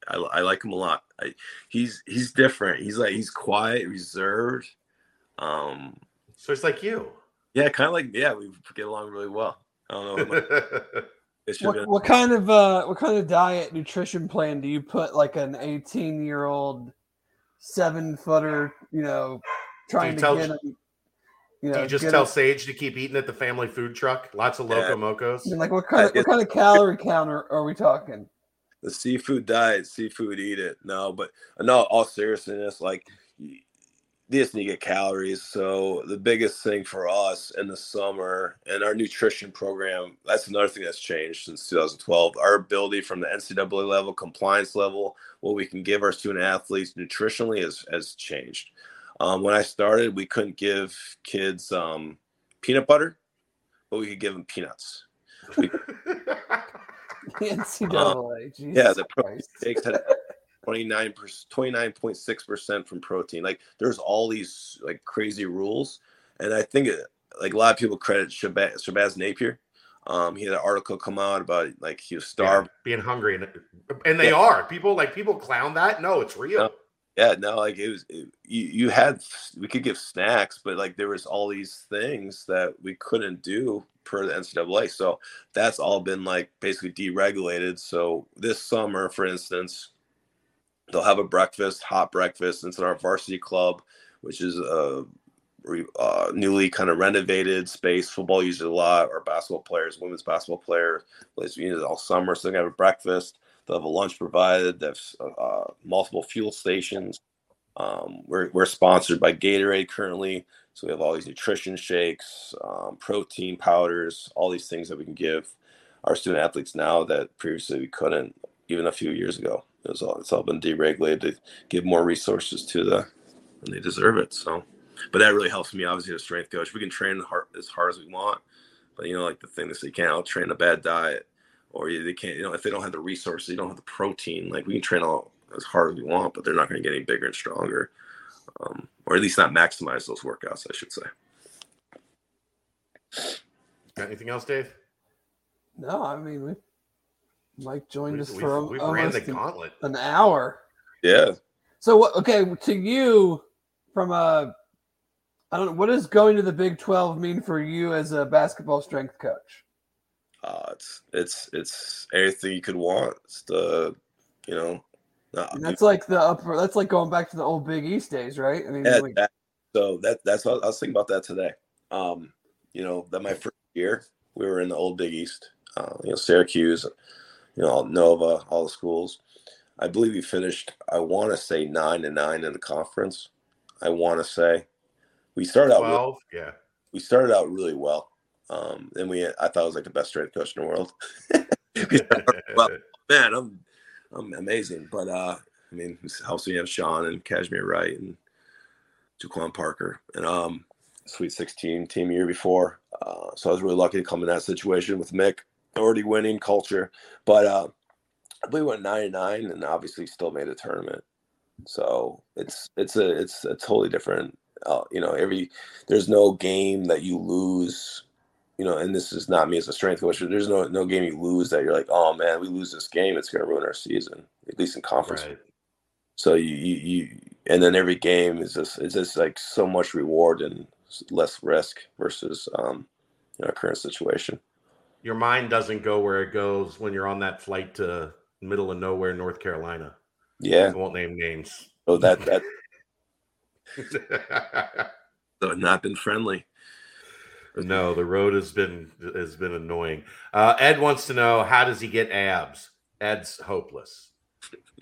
I I like him a lot. I, he's he's different. He's like he's quiet, reserved, um,
so it's like you.
Yeah, kind of like yeah, we get along really well. I don't know. *laughs*
what, what, kind of uh, what kind of diet nutrition plan do you put like an 18 year old seven footer, you know, trying to tell, get him,
you know, do you just tell him, Sage to keep eating at the family food truck? Lots of loco mocos.
I mean, like what kind of what kind of calorie counter are we talking?
The seafood diet, seafood eat it. No, but no, all seriousness, like just need to get calories. So the biggest thing for us in the summer and our nutrition program, that's another thing that's changed since 2012. Our ability from the NCAA level, compliance level, what we can give our student athletes nutritionally has, has changed. Um, when I started, we couldn't give kids um, peanut butter, but we could give them peanuts. We, *laughs*
NCAA, um,
yeah, the protein shakes had *laughs* 29 29.6 percent from protein. Like there's all these like crazy rules, and I think it, like a lot of people credit Shabazz, Shabazz Napier. Um, he had an article come out about like he was starved.
Yeah, being hungry, and and they yeah. are people like people clown that. No, it's real.
No, yeah, no, like it was. It, you you had we could give snacks, but like there was all these things that we couldn't do per the NCAA. So that's all been like basically deregulated. So this summer, for instance, they'll have a breakfast, hot breakfast. It's in our varsity club, which is a uh, newly kind of renovated space. Football uses a lot. Our basketball players, women's basketball players, use it all summer. So they have a breakfast. They'll have a lunch provided. They have uh, multiple fuel stations. Um, we're, we're sponsored by Gatorade currently. So we have all these nutrition shakes, um, protein powders, all these things that we can give our student athletes now that previously we couldn't even a few years ago. It was all, it's all been deregulated to give more resources to the, and they deserve it. So but that really helps me. Obviously, as a strength coach, we can train hard, as hard as we want, but you know, like the thing that they can't train a bad diet, or they can't. You know, if they don't have the resources, they don't have the protein. Like we can train all as hard as we want, but they're not going to get any bigger and stronger, um, or at least not maximize those workouts. I should say.
Got anything else, Dave?
No, I mean, we, Mike joined we, us for
we ran the gauntlet
an hour.
Yeah.
So? Okay, to you, from a I don't know. What does going to the Big 12 mean for you as a basketball strength coach?
Uh, it's it's it's everything you could want. It's the you know.
that's like the upper. That's like going back to the old Big East days, right? I mean,
yeah, like, that, so that that's what I was thinking about that today. Um, you know, that my first year we were in the old Big East. Uh, you know, Syracuse, you know, Nova, all the schools. I believe we finished. I want to say nine and nine in the conference. I want to say we started 12, out
really, yeah.
We started out really well. Um, and we I thought I was like the best strength coach in the world. *laughs* well, *laughs* man, I'm I'm amazing. But uh, I mean, it helps me have Sean and Cashmere Wright and JaQuon Parker and um, Sweet 16 team year before. Uh, so I was really lucky to come in that situation with Mick, already winning culture. But uh, we went nine and nine, and obviously still made a tournament. So it's it's a it's a totally different uh, you know, every there's no game that you lose. You know, and this is not me as a strength coach. There's no no game you lose that you're like, oh man, we lose this game, it's going to ruin our season. At least in conference. Right. So you, you you and then every game is just it's just like so much reward and less risk versus um, you know current situation.
Your mind doesn't go where it goes when you're on that flight to middle of nowhere, North Carolina.
Yeah, I
won't name names.
Oh, that that *laughs* so not been friendly.
No, the road has been has been annoying. Uh, Ed wants to know how does he get abs? Ed's hopeless.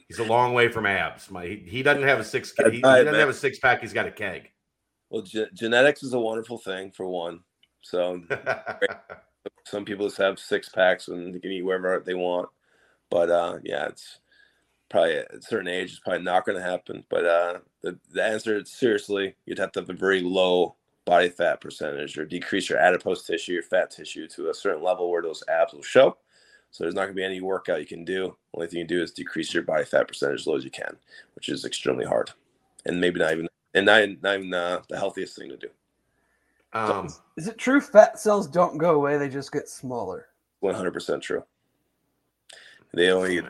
He's a long way from abs. My, he, he doesn't have a six. He, he doesn't have a six pack. He's got a keg.
Well, ge- genetics is a wonderful thing for one. So *laughs* some people just have six packs and they can eat wherever they want. But uh, yeah, it's probably at a certain age it's probably not going to happen. But uh, the, the answer is seriously, you'd have to have a very low body fat percentage or decrease your adipose tissue, your fat tissue to a certain level where those abs will show. So there's not going to be any workout you can do. Only thing you can do is decrease your body fat percentage as low as you can, which is extremely hard, and maybe not even and not, not even uh, the healthiest thing to do.
Um, so, is it true fat cells don't go away; they just get smaller?
One hundred percent true. They only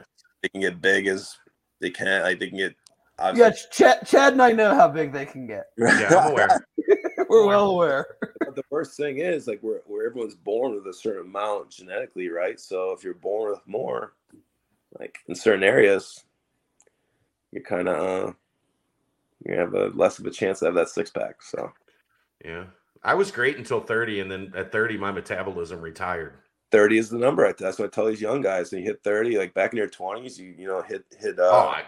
they can get big as they can. Like they can get.
Yeah, Chad, Chad and I know how big they can get. *laughs*
Yeah, I'm aware. *laughs*
we're well aware.
But the worst thing is like where where everyone's born with a certain amount genetically, right? So if you're born with more, like in certain areas, you're kind of uh, you have a less of a chance to have that six pack. So
yeah, I was great until 30, and then at 30, my metabolism retired.
30 is the number. That's what I tell these young guys. And you hit 30, like back in your 20s, you you know, hit hit uh, oh, I...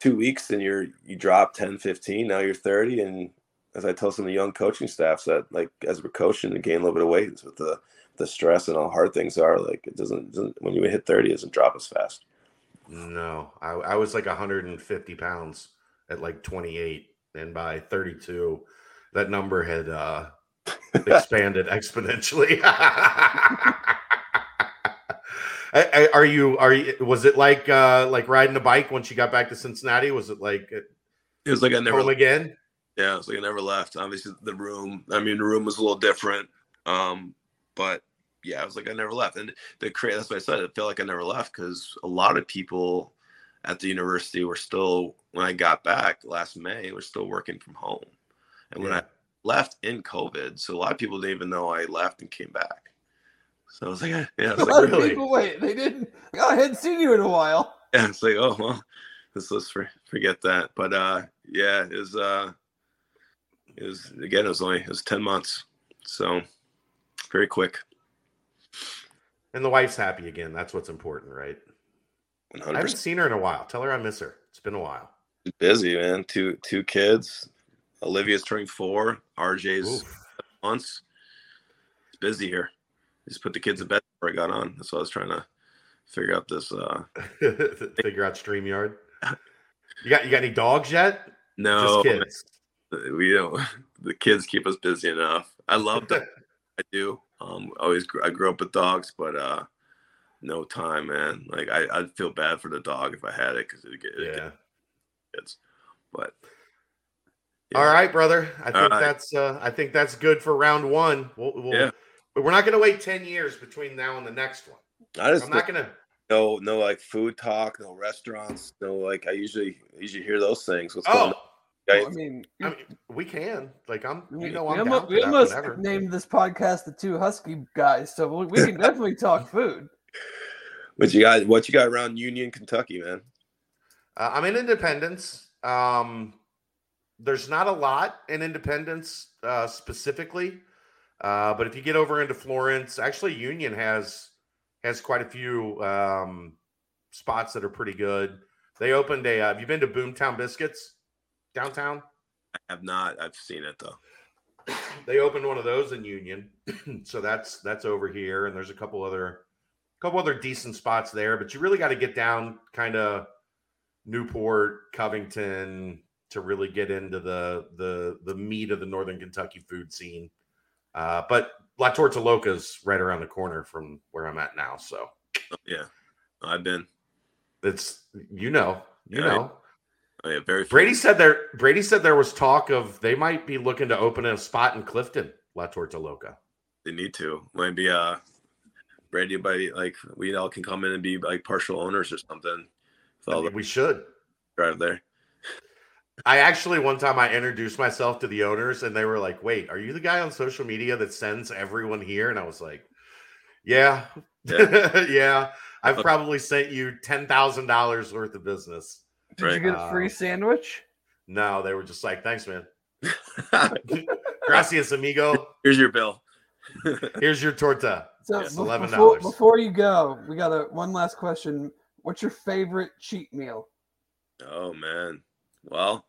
two weeks and you're you drop 10, 15. Now you're 30. And as I tell some of the young coaching staffs that like as we're coaching to gain a little bit of weight with the the stress and how hard things are, like it doesn't, doesn't when you hit 30, it doesn't drop as fast.
No, I, I was like 150 pounds at like 28, and by 32, that number had uh *laughs* expanded exponentially. *laughs* are you are you was it like uh like riding a bike once you got back to Cincinnati? Was it like
it was like I never
home again?
Yeah, it was like I never left. Obviously the room, I mean the room was a little different. Um, but yeah, I was like, I never left. And the cra that's what I said. It felt like I never left because a lot of people at the university were still, when I got back last May, were still working from home. And when
Yeah.
I left in COVID, so a lot of people didn't even know I left and came back. So I was like, *laughs* yeah, was
A
like,
lot of
really?
people wait. They didn't. I hadn't seen you in a while. *laughs*
yeah, it's like, oh well, let's let's for, forget that. But uh, yeah, it was uh, it was again, it was only it was ten months, so very quick.
And the wife's happy again. That's what's important, right?
One
I haven't seen her in a while. Tell her I miss her. It's been a while.
busy, man. Two two kids. Olivia's turning four. RJ's months. It's busy here. Just put the kids to bed before I got on. That's what I was trying to figure out this. uh *laughs*
Figure out StreamYard. *laughs* You got you got any dogs yet?
No,
Just kids.
we don't. *laughs* The kids keep us busy enough. I love them. I do. Um, always I grew up with dogs, but uh, no time, man. Like I, I'd feel bad for the dog if I had it because it get, it'd
yeah.
get kids. But
All right, brother. I think
right.
that's uh I think that's good for round one. We'll, we'll
Yeah.
but we're not gonna wait 10 years between now and the next one.
I just
I'm not gonna
no no like food talk, no restaurants, no like I usually usually hear those things. What's going
Oh,
on?
Well, I mean,
I mean, we can. Like I'm
we,
you know I'm
almo-
down for
we almost named this podcast the two husky guys, so we, we can definitely talk food. *laughs*
What you got? What you got around Union, Kentucky, man?
Uh, I'm in Independence. Um, there's not a lot in Independence uh, specifically, uh, but if you get over into Florence, actually Union has has quite a few um, spots that are pretty good. They opened a. Uh, have you been to Boomtown Biscuits downtown?
I have not. I've seen it though. *coughs*
They opened one of those in Union, *clears throat* so that's that's over here, and there's a couple other couple other decent spots there. But you really got to get down kind of Newport, Covington to really get into the the the meat of the Northern Kentucky food scene. Uh, but La Tortoloca's right around the corner from where I'm at now, so
Yeah, I've been.
it's you know you
Yeah, I-
know.
Oh, yeah, very.
Brady said there. Brady said there was talk of they might be looking to open a spot in Clifton, La Tortoloca.
They need to. Maybe uh Brady by like we all can come in and be like partial owners or something. So
I mean, we should.
drive there.
I actually one time I introduced myself to the owners and they were like, "Wait, are you the guy on social media that sends everyone here?" And I was like, "Yeah, yeah, *laughs* I've probably sent you ten thousand dollars worth of business."
Did
Right.
you get a free
Uh,
sandwich?
No, they were just like, "Thanks, man. *laughs* Gracias, amigo.
Here's your bill. *laughs*
Here's your torta."
So
yes,
$11.
before, before you go, we got a one last question. What's your favorite cheat meal?
oh man. Well,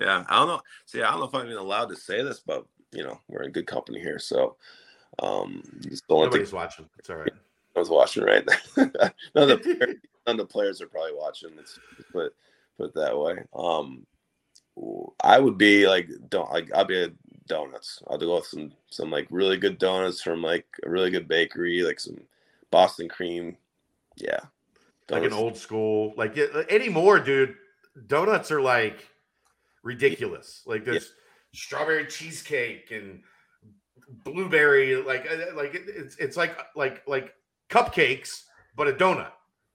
yeah. I don't know. See, I don't know if I'm even allowed to say this, but you know, we're in good company here. So um
Nobody's watching. It's all right.
I was watching right *laughs* none of the players, none of the players are probably watching. Let's put put it that way. Um, I would be like don't like I'd be a donuts. I'd go with some some like really good donuts from like a really good bakery, like some Boston cream. Yeah,
like an old school like anymore dude donuts are like ridiculous like there's strawberry cheesecake and blueberry like uh, like it's it's like like like cupcakes but a donut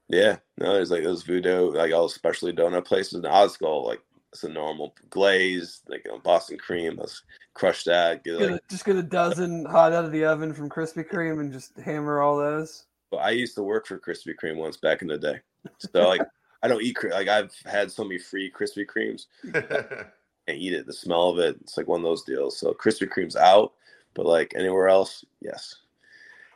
Yeah, no, there's like those voodoo, like all specialty donut places. in I'll just go like it's a normal glaze, like you know, Boston cream. Let's crush that. Get
Get
like
a- just get a dozen hot out of the oven from Krispy Kreme and just hammer all those.
But I used to work for Krispy Kreme once back in the day. So like I don't eat like I've had so many free Krispy Kremes *laughs* and eat it. The smell of it, it's like one of those deals. So Krispy Kreme's out, but like anywhere else, yes.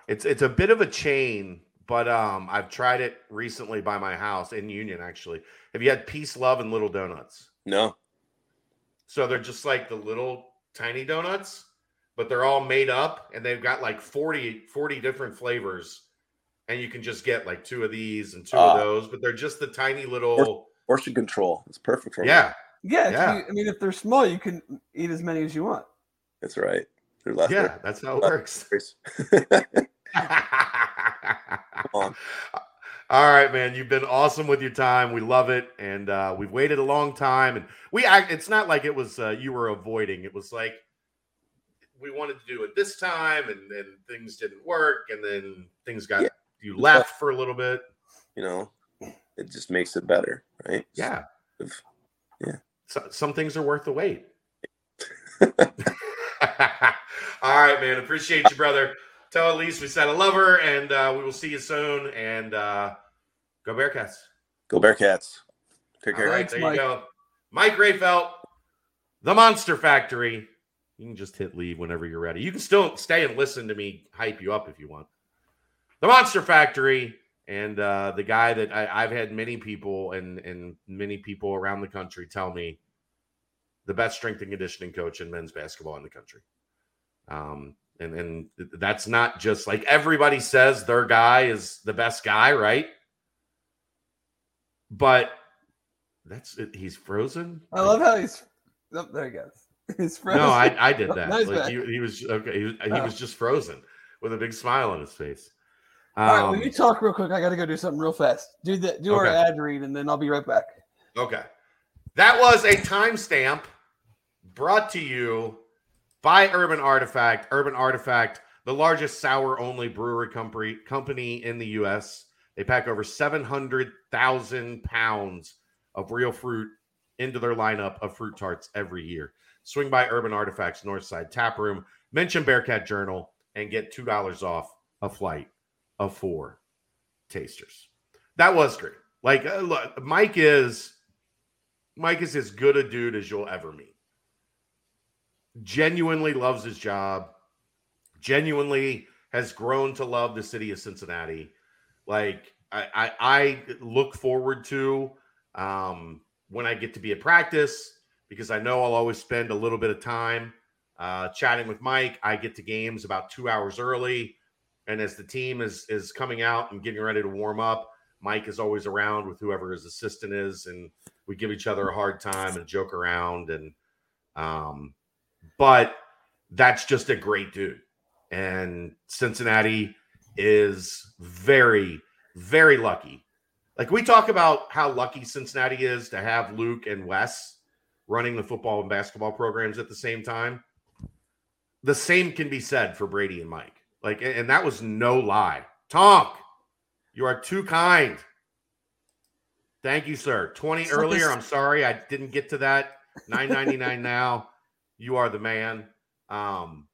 it's it's a bit of a chain but um i've tried it recently by my house in union actually have you had peace love and little donuts
No.
So they're just like the little tiny donuts, but they're all made up and they've got like 40, 40 different flavors. And you can just get like two of these and two
Ah.
of those, but they're just the tiny little.
Portion control. It's perfect for me.
Yeah.
Yeah, you- I mean, if they're small, you can eat as many as you want.
That's right. They're left
Yeah. That's how it works. *laughs*
on.
All right, man. You've been awesome with your time. We love it, and uh, we've waited a long time. And we, act, it's not like it was uh, you were avoiding. It was like we wanted to do it this time, and then things didn't work, and then things got
Yeah.
You left for a little bit.
You know, it just makes it better, right?
Yeah,
If- yeah.
So, some things are worth the wait. *laughs* *laughs* All right, man. Appreciate you, brother. Tell Elise we said I love her, and uh, we will see you soon. And uh, go Bearcats.
Go Bearcats. Take
All
care.
right,
Thanks,
there
Mike.
you go. Mike Rehfeldt, the Monster Factory. You can just hit leave whenever you're ready. You can still stay and listen to me hype you up if you want. The Monster Factory and uh, the guy that I, I've had many people and and many people around the country tell me the best strength and conditioning coach in men's basketball in the country. Um, and and that's not just like everybody says their guy is the best guy, right? But that's he's frozen.
I love how he's. Oh, there he goes. *laughs* He's frozen.
No, I, I did that. *laughs* Like he, he was okay. He, he
Oh.
was just frozen with a big smile on his face.
All right,
Um,
well, you talk real quick. I got to go do something real fast. Do the do our ad read, and then I'll be right back.
Okay. That was a timestamp brought to you by Urban Artifact. Urban Artifact, the largest sour only brewery company, company in the U.S. They pack over 700,000 pounds of real fruit into their lineup of fruit tarts every year. Swing by Urban Artifacts Northside Tap Room, mention Bearcat Journal, and get $2 off a flight of four tasters. That was great. Like, uh, look, Mike is Mike is as good a dude as you'll ever meet. Genuinely loves his job. Genuinely has grown to love the city of Cincinnati. Like I, I, I look forward to um, when I get to be at practice because I know I'll always spend a little bit of time uh, chatting with Mike. I get to games about two hours early, and as the team is is coming out and getting ready to warm up, Mike is always around with whoever his assistant is, and we give each other a hard time and joke around. And um, but that's just a great dude, and Cincinnati is very very lucky. Like we talk about how lucky Cincinnati is to have Luke and Wes running the football and basketball programs at the same time. The same can be said for Brady and Mike. Like, and that was no lie. Tonk, you are too kind. Thank you, sir. 20
It's
earlier.
this-
I'm sorry I didn't get to that. 999 now. You are the man. Um,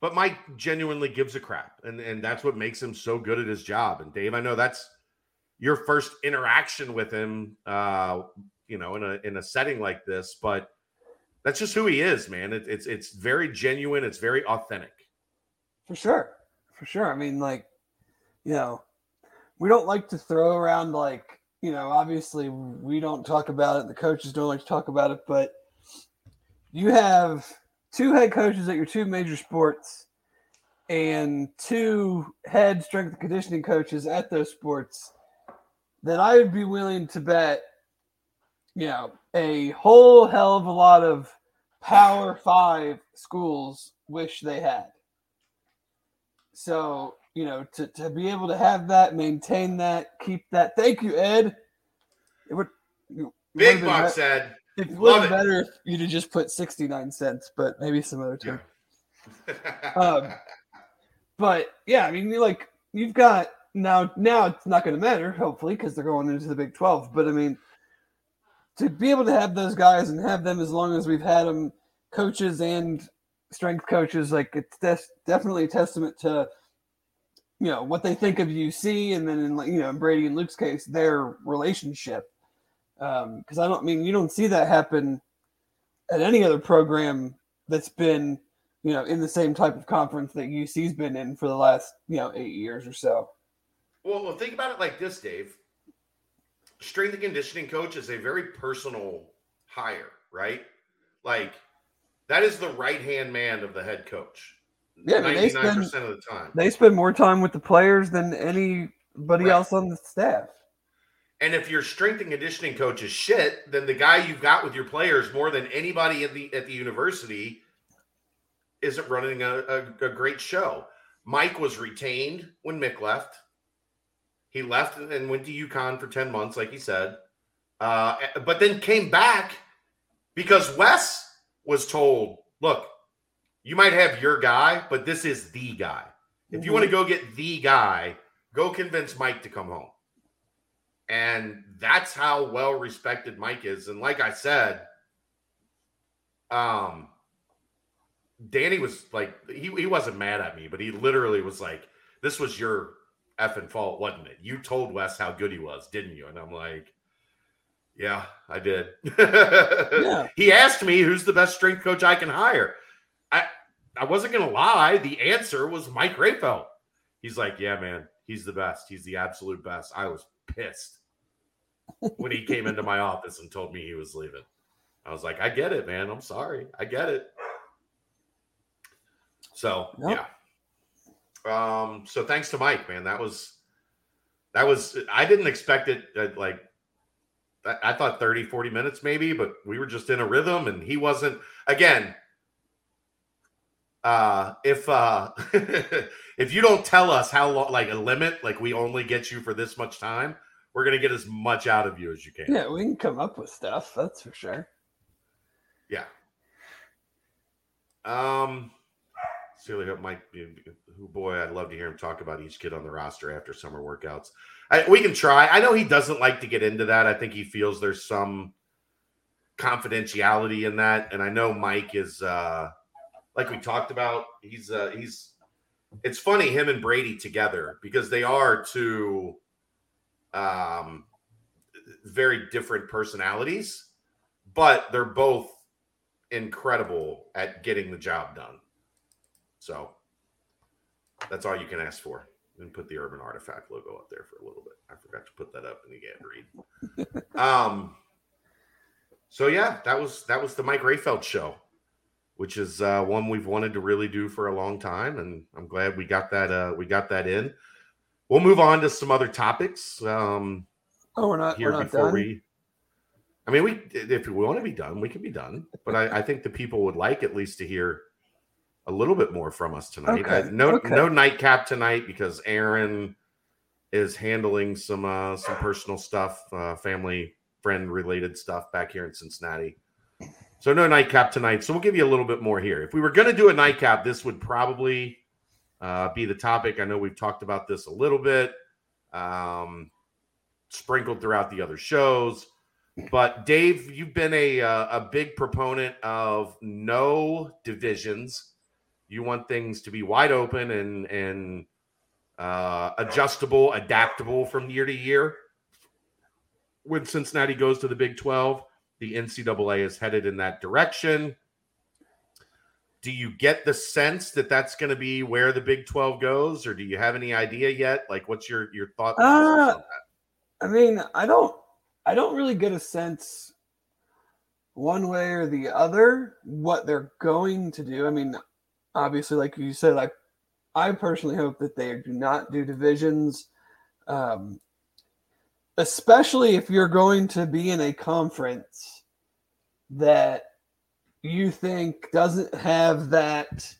but Mike genuinely gives a crap, and, and that's what makes him so good at his job. And Dave, I know that's your first interaction with him, uh, you know, in a in a setting like this, but that's just who he is, man. It, it's it's very genuine. It's very authentic.
For sure. For sure. I mean, like, you know, we don't like to throw around, like, you know, obviously we don't talk about it. The coaches don't like to talk about it, but you have two head coaches at your two major sports and two head strength and conditioning coaches at those sports that I would be willing to bet, you know, a whole hell of a lot of power five schools wish they had. So, you know, to, to be able to have that, maintain that, keep that. Thank you, Ed. It would it
Big
would've been
Buck
bet-
said,
It would
it.
better if you'd have just put 69 cents, but maybe some other time.
yeah.
Um, But yeah, I mean, you like you've got now. Now it's not going to matter, hopefully, because they're going into the Big Twelve. But I mean, to be able to have those guys and have them as long as we've had them, coaches and strength coaches, like it's des- definitely a testament to you know what they think of UC, and then in like you know in Brady and Luke's case, their relationship. Um because I don't mean you don't see that happen at any other program that's been you know, in the same type of conference that UC's been in for the last, you know, eight years or so.
Well, well, think about it like this, Dave. Strength and conditioning coach is a very personal hire, right? Like that is the right hand man of the head coach.
Yeah, they
99%
spend-
of the time.
They spend more time with the players than anybody
Right.
else on the staff.
And if your strength and conditioning coach is shit, then the guy you've got with your players more than anybody at the at the university isn't running a, a, a great show. Mike was retained when Mick left. He left and went to UConn for 10 months, like he said. Uh, but then came back because Wes was told, look, You might have your guy, but this is the guy. If you want to go get the guy, go convince Mike to come home. And that's how well respected Mike is. And like I said, um, Danny was like, he, he wasn't mad at me, but he literally was like, this was your effing fault, wasn't it? You told Wes how good he was, didn't you? And I'm like, yeah, I did. yeah. *laughs* He asked me who's the best strength coach I can hire. I I wasn't gonna lie. The answer was Mike Rehfeldt. He's like, yeah, man, he's the best. He's the absolute best. I was pissed when he came into my office and told me he was leaving. I was like, I get it, man. I'm sorry. I get it. So yep. yeah. Um, so thanks to Mike, man. That was that was I didn't expect it uh, like I thought 30, 40 minutes maybe, but we were just in a rhythm and he wasn't again. Uh if uh *laughs* if you don't tell us how long like a limit, like we only get you for this much time, we're gonna get as much out of you as you can.
Yeah, we can come up with stuff, that's for sure.
Yeah. Um Sincerely hope Mike, who boy, I'd love to hear him talk about each kid on the roster after summer workouts. I, we can try. I know he doesn't like to get into that. I think he feels there's some confidentiality in that, and I know Mike is, uh, like we talked about. He's uh, he's. It's funny him and Brady together because they are two, um, very different personalities, but they're both incredible at getting the job done. So that's all you can ask for. And put the Urban Artifact logo up there for a little bit. I forgot to put that up in the can't read. *laughs* um so yeah, that was that was the Mike Rehfeldt show, which is uh, one we've wanted to really do for a long time, and I'm glad we got that uh, we got that in. We'll move on to some other topics. Um,
oh, we're not here we're not before done. we.
I mean, we if we want to be done, we can be done. But I, I think the people would like at least to hear a little bit more from us tonight. Okay. Uh, no, okay. no nightcap tonight because Aaron is handling some uh, some personal stuff, uh, family friend related stuff back here in Cincinnati. So no nightcap tonight. So we'll give you a little bit more here. If we were going to do a nightcap, this would probably uh, be the topic. I know we've talked about this a little bit, um, sprinkled throughout the other shows. But Dave, you've been a uh, a big proponent of no divisions you want things to be wide open and and uh, adjustable, adaptable from year to year. When Cincinnati goes to the Big 12, the NCAA is headed in that direction. Do you get the sense that that's going to be where the Big 12 goes, or do you have any idea yet? Like, what's your your thought?
Uh, I mean, I don't, I don't really get a sense one way or the other what they're going to do. I mean, obviously, like you said, I I personally hope that they do not do divisions, um, especially if you're going to be in a conference that you think doesn't have that,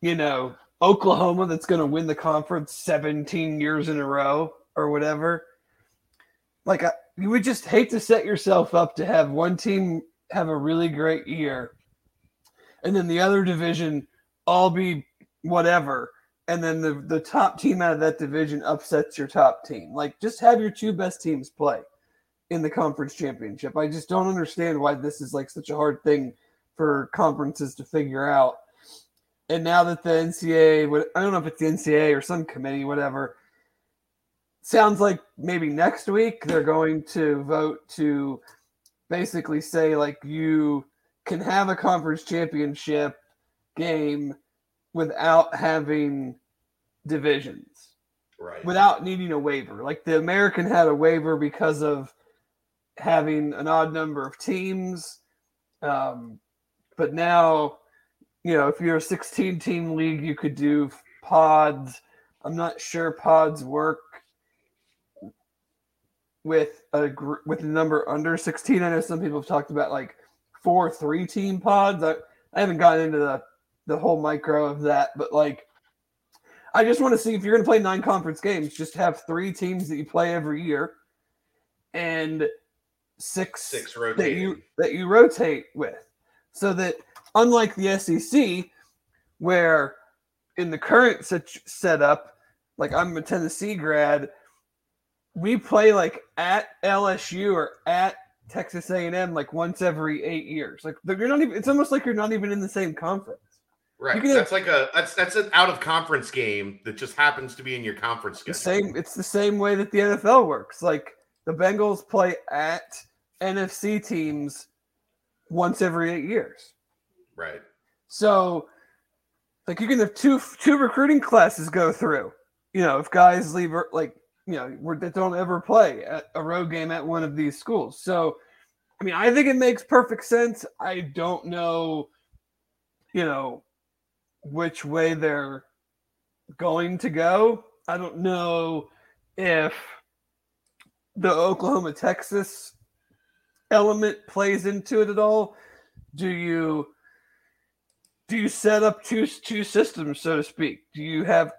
you know, Oklahoma that's going to win the conference 17 years in a row or whatever. Like, I, you would just hate to set yourself up to have one team have a really great year and then the other division all be whatever. And then the, the top team out of that division upsets your top team. Like just have your two best teams play in the conference championship. I just don't understand why this is like such a hard thing for conferences to figure out. And now that the ncaa would i don't know if it's the ncaa or some committee whatever sounds like maybe next week they're going to vote to basically say like you can have a conference championship game without having divisions.
Right.
Without needing a waiver. Like the American had a waiver because of having an odd number of teams. Um, but now, you know, if you're a 16 team league, you could do pods. I'm not sure pods work with a gr- with a number under 16. I know some people have talked about like four three team pods. I, I haven't gotten into the the whole micro of that, but like I just want to see if you're going to play nine conference games, just have three teams that you play every year, and six
six
that you that you rotate with, so that unlike the SEC, where in the current set- setup, like I'm a Tennessee grad, we play like at LSU or at Texas A&M like once every eight years. Like you're not even. It's almost like you're not even in the same conference.
Right. That's like a that's that's an out of conference game that just happens to be in your conference
schedule. The same. It's the same way that the NFL works. Like the Bengals play at NFC teams once every eight years.
Right.
So, like you can have two two recruiting classes go through. You know, if guys leave like you know that don't ever play a road game at one of these schools. So, I mean, I think it makes perfect sense. I don't know, you know, which way they're going to go. I don't know if the Oklahoma Texas element plays into it at all. Do you do you set up two two systems, so to speak? Do you have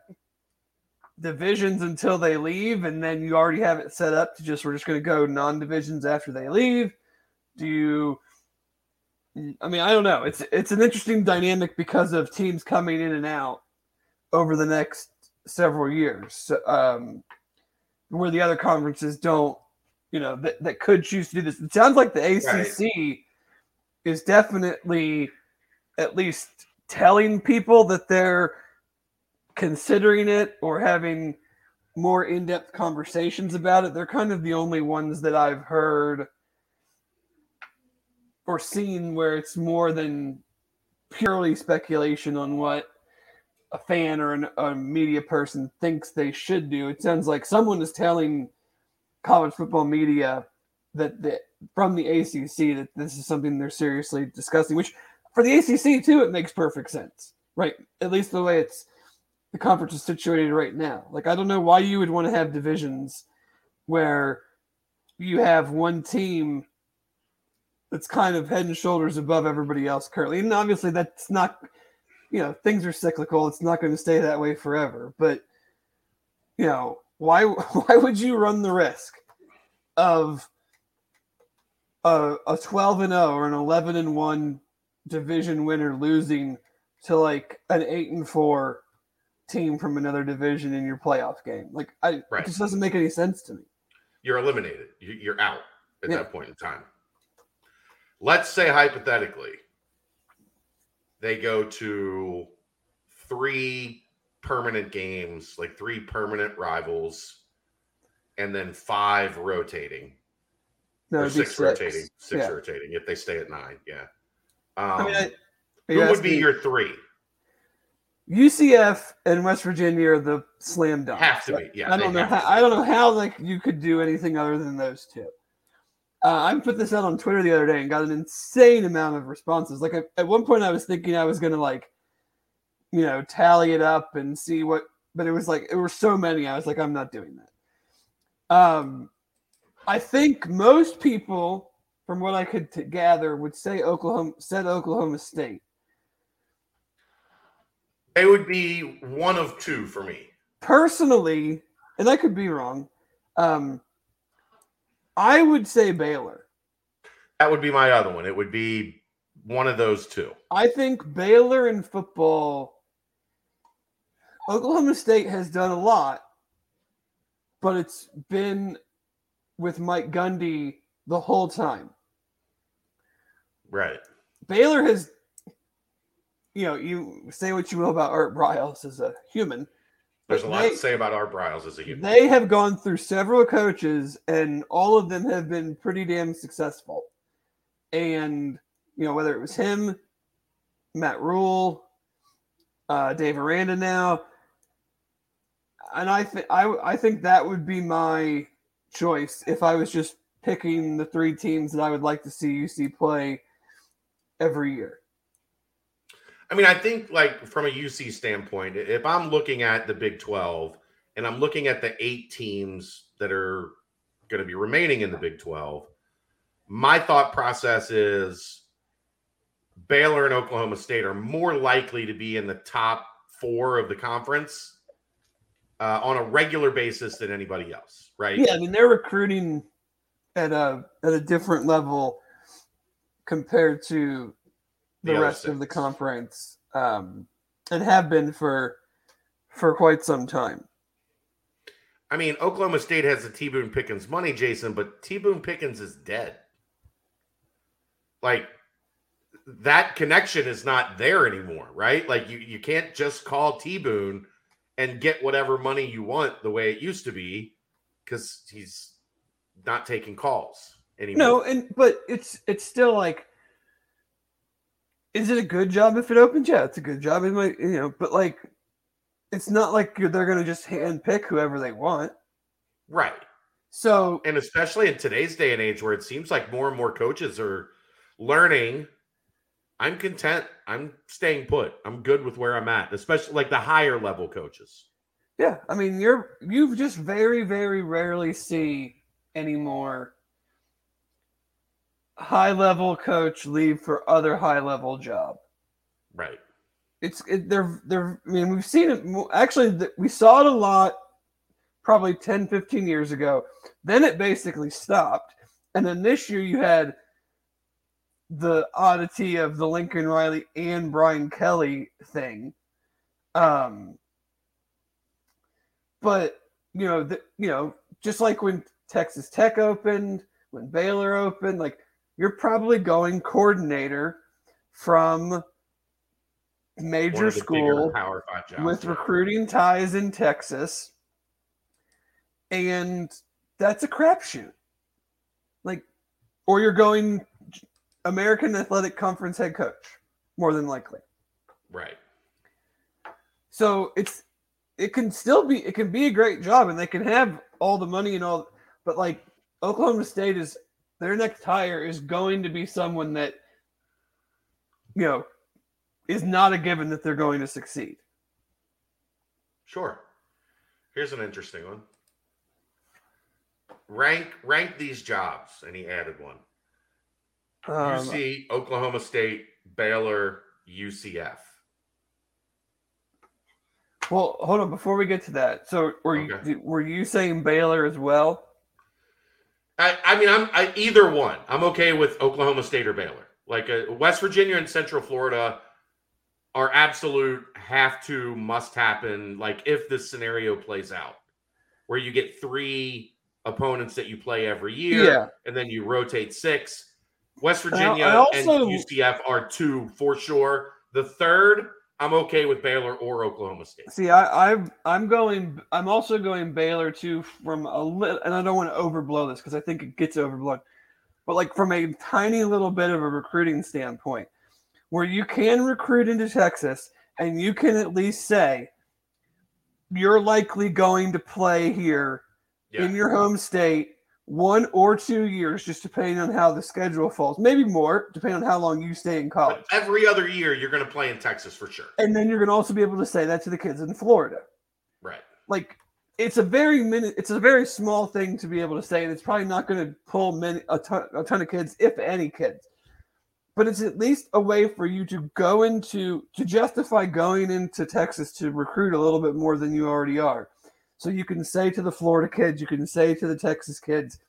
divisions until they leave, and then you already have it set up to just we're just going to go non divisions after they leave? Do you I mean, I don't know. It's it's an interesting dynamic because of teams coming in and out over the next several years, um, where the other conferences don't, you know, that, that could choose to do this. It sounds like the ACC right. is definitely at least telling people that they're considering it or having more in-depth conversations about it. They're kind of the only ones that I've heard or seen where it's more than purely speculation on what a fan or an, a media person thinks they should do. It sounds like someone is telling college football media that the, from the ACC that this is something they're seriously discussing. Which for the ACC too, it makes perfect sense, right? At least the way it's the conference is situated right now. Like I don't know why you would want to have divisions where you have one team that's kind of head and shoulders above everybody else currently. And obviously, that's not, you know, things are cyclical. It's not going to stay that way forever. But, you know, why *laughs* why would you run the risk of a, a 12 and 0 or an 11 and 1 division winner losing to like an 8 and 4 team from another division in your playoff game? Like, I, right. it just doesn't make any sense to me.
You're eliminated. You're out at yeah. that point in time let's say hypothetically they go to three permanent games, like three permanent rivals, and then five rotating. No, or six, six, rotating, six yeah. rotating if they stay at nine. Yeah. Um, I mean, I, who would be me, your three?
UCF and West Virginia are the slam dunk.
Have to be, yeah.
I don't know how. I don't know how like you could do anything other than those two. Uh, I put this out on Twitter the other day and got an insane amount of responses. Like at one point, I was thinking I was gonna like, you know, tally it up and see what, but it was like it were so many. I was like, I'm not doing that. Um, I think most people, from what I could t- gather, would say Oklahoma said Oklahoma State.
It would be one of two for me
personally, and I could be wrong. Um, I would say Baylor.
That would be my other one. It would be one of those two.
I think Baylor in football, Oklahoma State has done a lot, but it's been with Mike Gundy the whole time.
Right.
Baylor has, you know, you say what you will about Art Briles as a human,
there's a lot they, to say about Art Briles as a human.
They have gone through several coaches, and all of them have been pretty damn successful. And you know, whether it was him, Matt Rhule, uh, Dave Aranda now, and I think I I think that would be my choice if I was just picking the three teams that I would like to see UC play every year.
I mean, I think like from a UC standpoint, if I'm looking at the Big 12 and I'm looking at the eight teams that are going to be remaining in the Big 12, my thought process is Baylor and Oklahoma State are more likely to be in the top four of the conference uh, on a regular basis than anybody else, right?
Yeah, I mean they're recruiting at a at a different level compared to the, the rest of the conference um, and have been for for quite some time.
I mean, Oklahoma State has the T Boone Pickens money, Jason, but T Boone Pickens is dead. Like that connection is not there anymore, right? Like you, you can't just call T Boone and get whatever money you want the way it used to be because he's not taking calls anymore.
No, and but it's it's still like is it a good job if it opens? Yeah, it's a good job. It might, you know, but like, it's not like they're going to just hand pick whoever they want.
Right.
So,
and especially in today's day and age where it seems like more and more coaches are learning, I'm content. I'm staying put. I'm good with where I'm at, especially like the higher level coaches.
Yeah. I mean, you're, you've just very, very rarely see anymore high level coach leave for other high level job.
Right.
It's it, they're they're I mean we've seen it actually we saw it a lot probably 10 15 years ago. Then it basically stopped. And then this year you had the oddity of the Lincoln Riley and Brian Kelly thing. Um but you know, the, you know, just like when Texas Tech opened, when Baylor opened, like you're probably going coordinator from major school with recruiting ties in Texas. And that's a crapshoot. Like, or you're going American Athletic Conference head coach, more than likely.
Right.
So it's it can still be it can be a great job and they can have all the money and all but like Oklahoma State is their next hire is going to be someone that, you know, is not a given that they're going to succeed.
Sure. Here's an interesting one. Rank rank these jobs, and he added one. Um, UC, Oklahoma State, Baylor, UCF.
Well, hold on. Before we get to that, so were okay. you were you saying Baylor as well?
I, I mean, I'm I, either one. I'm okay with Oklahoma State or Baylor. Like uh, West Virginia and Central Florida are absolute have to must happen. Like if this scenario plays out, where you get three opponents that you play every year,
yeah.
and then you rotate six. West Virginia also, and UCF are two for sure. The third I'm okay with Baylor or Oklahoma State.
See, I, I I'm going. I'm also going Baylor too from a little, and I don't want to overblow this because I think it gets overblown, but like from a tiny little bit of a recruiting standpoint, where you can recruit into Texas and you can at least say you're likely going to play here yeah. in your home state one or two years, just depending on how the schedule falls. Maybe more, depending on how long you stay in college.
But every other year, you're going to play in Texas for sure.
And then you're going to also be able to say that to the kids in Florida.
Right.
Like it's a very minute. It's a very small thing to be able to say, and it's probably not going to pull many a ton, a ton of kids, if any kids. But it's at least a way for you to go into to justify going into Texas to recruit a little bit more than you already are. So you can say to the Florida kids, you can say to the Texas kids,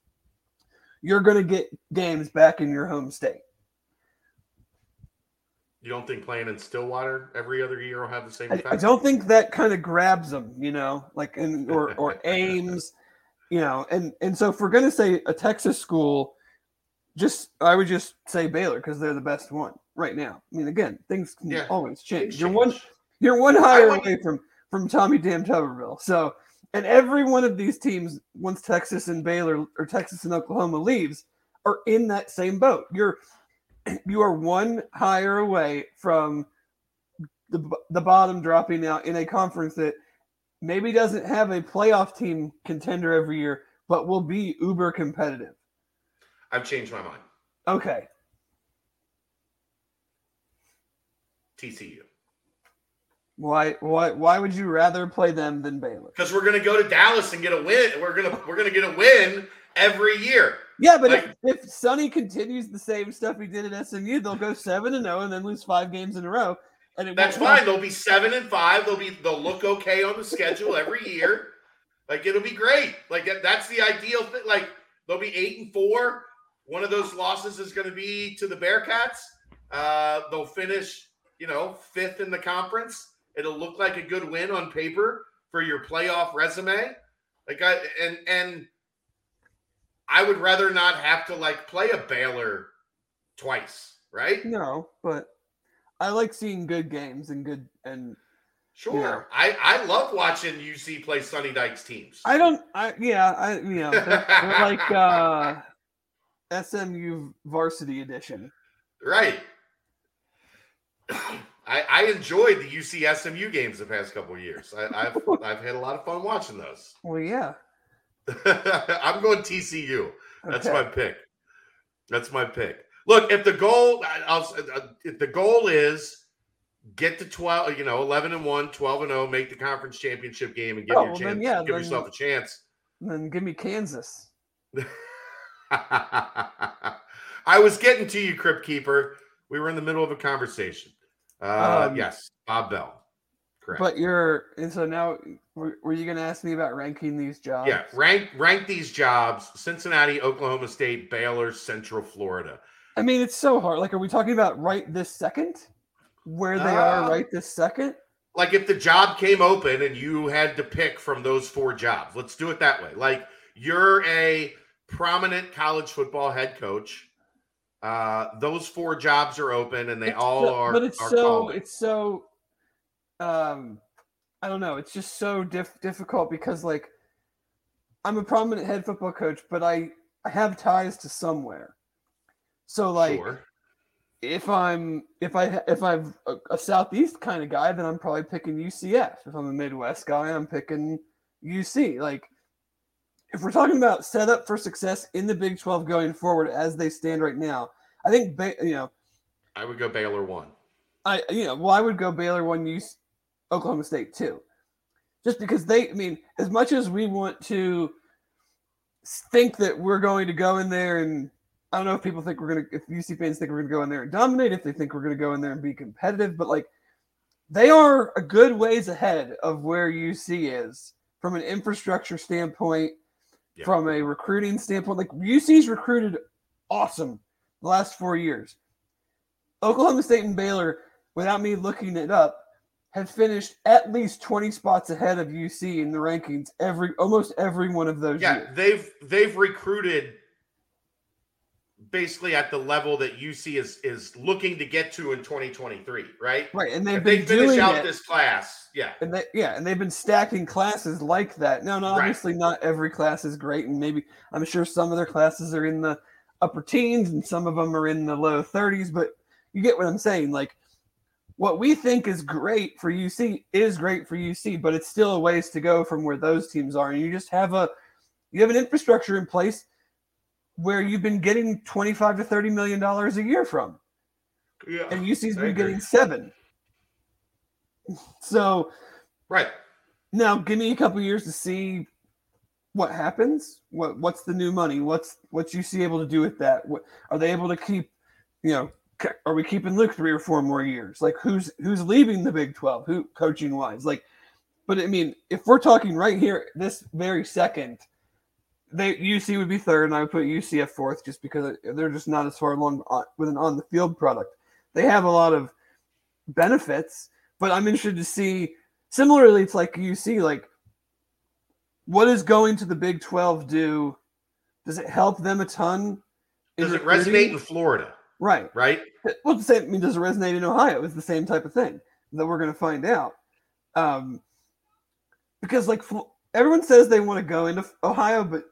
you're going to get games back in your home state.
You don't think playing in Stillwater every other year will have the same effect?
I, I don't think that kind of grabs them, you know, like in, or or *laughs* Ames, you know, and and so if we're going to say a Texas school, just I would just say Baylor because they're the best one right now. I mean, again, things can yeah, always change. You're one you're one higher away from from Tommy Damn Tuberville, so and every one of these teams, once Texas and Baylor or Texas and Oklahoma leaves, are in that same boat. You're *clears throat* you are one higher away from the the bottom dropping out in a conference that maybe doesn't have a playoff team contender every year, but will be uber competitive.
I've changed my mind.
Okay.
TCU.
Why why why would you rather play them than Baylor?
Because we're gonna go to Dallas and get a win. We're gonna we're gonna get a win every year.
Yeah, but like, if, if Sonny continues the same stuff he did at SMU, they'll go seven and zero oh and then lose five games in a row. And
that's fine. They'll be seven and five. They'll be they'll look okay on the schedule every year. Like it'll be great. Like that's the ideal thing. Like they'll be eight and four. One of those losses is going to be to the Bearcats. Uh, they'll finish, you know, fifth in the conference. It'll look like a good win on paper for your playoff resume. Like I and and I would rather not have to like play a Baylor twice, right?
No, but I like seeing good games and good and
Sure.
Yeah.
I, I love watching UC play Sonny Dykes teams.
I don't I yeah, I you know, they're, they're *laughs* like uh SMU varsity edition.
right. I, I enjoyed the UC SMU games the past couple of years. I, I've I've had a lot of fun watching those. *laughs*
Well, yeah.
I'm going TCU. That's
Okay.
my pick. That's my pick. Look, if the goal, I'll, uh, if the goal is get to 12, you know, 11 and 1, 12 and 0, make the conference championship game and give
Oh,
your
well,
chance,
then, yeah,
give
then-
yourself a chance.
then give me Kansas. *laughs*
I was getting to you, Crypt Keeper. We were in the middle of a conversation. Uh,
Um,
yes, Bob Bell. Correct.
But you're and so now were, were you gonna ask me about ranking these jobs?
yeah, rank rank these jobs: Cincinnati, Oklahoma State, Baylor, Central Florida.
I mean, it's so hard. Like, are we talking about right this second? Where they
Uh,
are right this second?
like if the job came open and you had to pick from those four jobs let's do it that way like you're a prominent college football head coach uh those four jobs are open and they
It's
all
so-
are
But it's
are
so
calling.
it's so um I don't know, it's just so diff- difficult because like I'm a prominent head football coach, but I I have ties to somewhere. So like
sure.
if I'm if I if I'm a, a southeast kind of guy, then I'm probably picking UCF. If I'm a Midwest guy, I'm picking UC. Like if we're talking about setup for success in the Big 12 going forward as they stand right now, I think Ba- you know
i would go baylor one.
I you know well I would go Baylor one use Oklahoma State two, just because they I mean as much as we want to think that we're going to go in there and I don't know if people think we're gonna if UC fans think we're gonna go in there and dominate if they think we're gonna go in there and be competitive but like they are a good ways ahead of where UC is from an infrastructure standpoint
Yeah.
from a recruiting standpoint like UC's recruited awesome the last four years Oklahoma State and Baylor, without me looking it up, have finished at least 20 spots ahead of UC in the rankings every almost every one of those
yeah
years.
they've they've recruited basically at the level that uc is is looking to get to in 2023 right
Right, and they've
if they
been
finish
doing
out
it,
this class yeah
and they, yeah, and they've been stacking classes like that. Now, no,
Right.
obviously not every class is great, and maybe I'm sure some of their classes are in the upper teens and some of them are in the low 30s, but you get what I'm saying. Like what we think is great for UC is great for UC, but it's still a ways to go from where those teams are. And you just have a you have an infrastructure in place where you've been getting 25 to 30 million dollars a year from.
yeah
And UC's been getting seven. So
right
now give me a couple years to see what happens. What what's the new money? What's what's UC able to do with that? What are they able to keep? You know, are we keeping Luke three or four more years? Like who's who's leaving the Big Twelve? Who coaching wise? Like, but I mean, if we're talking right here, this very second, they UC would be third, and I would put UCF fourth, just because they're just not as far along with an on the field product. They have a lot of benefits, but I'm interested to see. Similarly, it's like UC, like what is going to the Big 12 do? Does it help them a ton?
does it
recruiting?
resonate in florida
Right.
right
Well, the same. I mean, does it resonate in Ohio? It's the same type of thing that we're going to find out. Um, because like everyone says they want to go into Ohio, but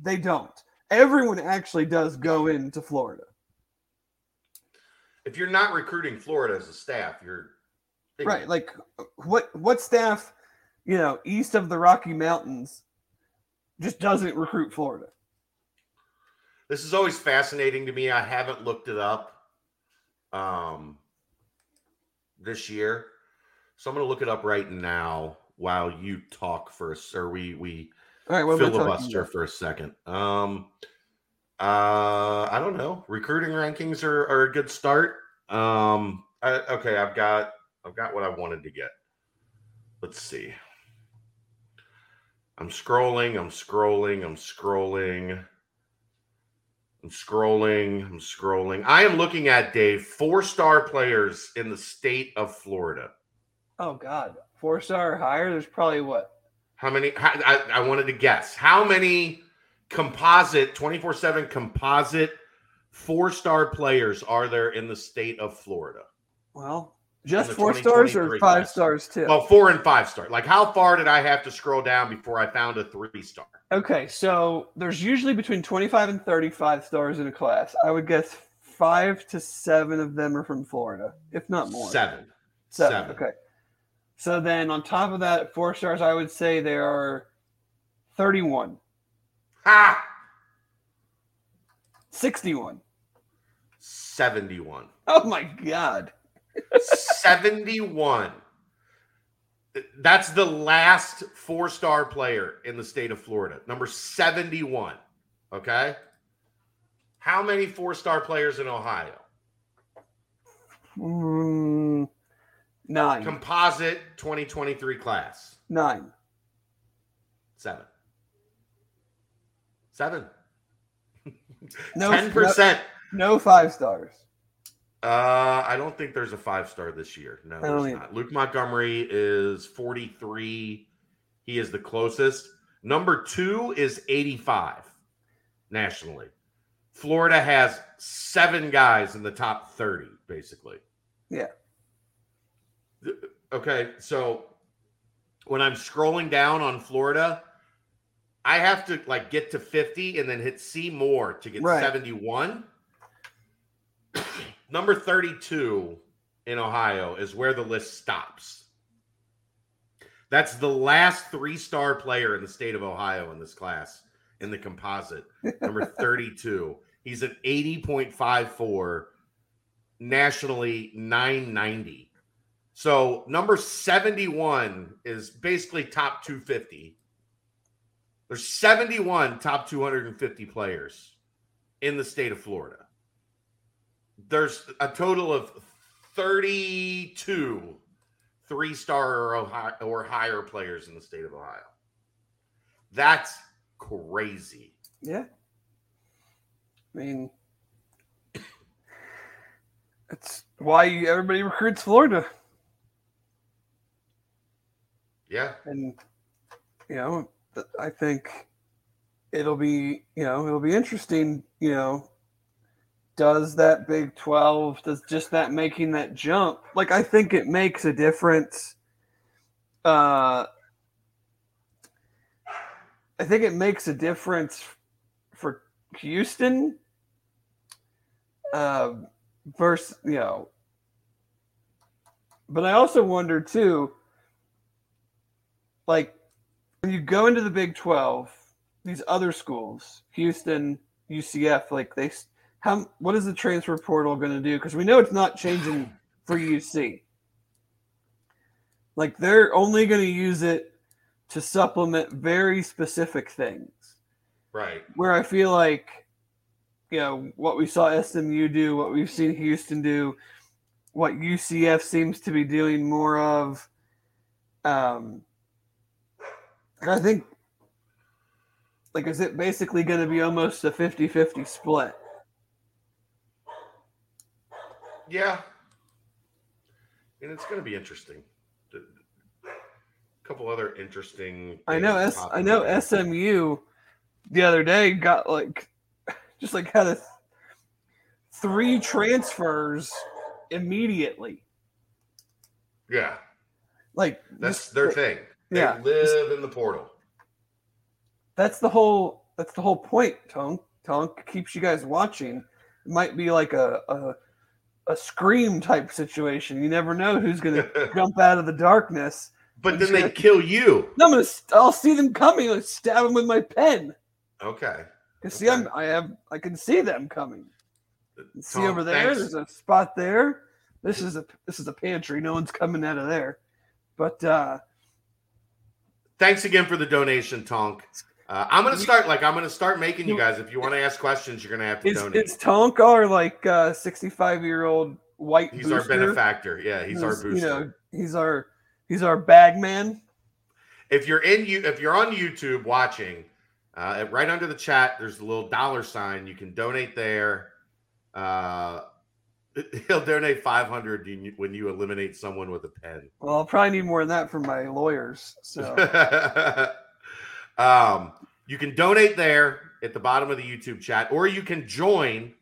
they don't. Everyone actually does go into Florida.
if you're not recruiting Florida as a staff, you're
Right. Like what what staff, you know, east of the Rocky Mountains just doesn't recruit Florida?
This is always fascinating to me. I haven't looked it up um this year. So I'm gonna look it up right now while you talk first, or we we
All right, what am I talking
filibuster for a second. Um uh I don't know. Recruiting rankings are, are a good start. Um I, okay, I've got I've got what I wanted to get. Let's see. I'm scrolling, I'm scrolling, I'm scrolling. I'm scrolling. I'm scrolling. I am looking at Dave four star players in the state of Florida.
Oh God, four star or higher. There's probably what?
How many? How, I, I wanted to guess. How many composite 24 7 composite four star players are there in the state of Florida?
Well, just four stars or five
class.
stars too.
Well, four and five star. Like, how far did I have to scroll down before I found a three star?
Okay, so there's usually between 25 and 35 stars in a class. I would guess five to seven of them are from Florida, if not more.
Seven.
Seven.
Seven.
Okay. So then on top of that, four stars, I would say there are 31,
Ha!
61.
71.
Oh my God.
71. That's the last four star player in the state of Florida, number 71. Okay. How many four star players in Ohio?
Mm, nine.
Composite 2023 class.
nine.
Seven. Seven. *laughs*
No,
10%.
No, no five stars.
Uh, I don't think there's a five star this year. No, there's
either.
not. Luke Montgomery is 43. He is the closest. Number two is 85 nationally. Florida has seven guys in the top 30, basically.
Yeah.
Okay, so when I'm scrolling down on Florida, I have to like get to 50 and then hit see more to get
Right.
71. *clears throat* Number 32 in Ohio is where the list stops. That's the last three star player in the state of Ohio in this class in the composite. Number *laughs* 32. He's an 80.54, nationally 990. So number 71 is basically top 250. There's 71 top 250 players in the state of Florida. There's a total of 32 three star or, or higher players in the state of Ohio. That's crazy.
Yeah. I mean, it's why everybody recruits Florida.
Yeah.
and you know i think it'll be you know it'll be interesting you know does that big 12 does just that making that jump like i think it makes a difference uh i think it makes a difference for houston uh versus you know but i also wonder too like when you go into the Big 12, these other schools, Houston, UCF, like they how what is the transfer portal going to do cuz we know it's not changing for UC. Like they're only going to use it to supplement very specific things.
Right.
Where I feel like you know what we saw SMU do, what we've seen Houston do, what UCF seems to be doing more of um I think, like, is it basically going to be almost a 50 50 split?
Yeah. And it's going to be interesting. A couple other interesting.
I know, S- I know. SMU the other day got like, *laughs* just like had a th- three transfers immediately.
Yeah.
Like,
That's their thing. They
yeah.
live in the portal.
that's the whole that's the whole point tonk. Tonk keeps you guys watching. It might be like a a, a scream type situation. You never know who's gonna *laughs* jump out of the darkness.
But then they kill you.
no, i'm gonna i'll see them coming. Like stab them with my pen.
Okay.
because see i'm i have i can see them coming. See over there
thanks.
there's a spot there. This is a this is a pantry. No one's coming out of there. But uh
Thanks again for the donation, Tonk. Uh, I'm gonna start like I'm gonna start making you guys. If you want to ask questions, you're gonna have to
it's,
donate.
it's tonk our like uh 65 year old white
he's our benefactor. Yeah, he's our
Who's,
booster.
You know, he's our he's our bag man.
if you're in you, if you're on YouTube watching, Uh, right under the chat, there's a little dollar sign. You can donate there. Uh, *laughs* he'll donate 500 when you eliminate someone with a pen.
Well, I'll probably need more than that from my lawyers. So, *laughs*
um, you can donate there at the bottom of the YouTube chat, or you can join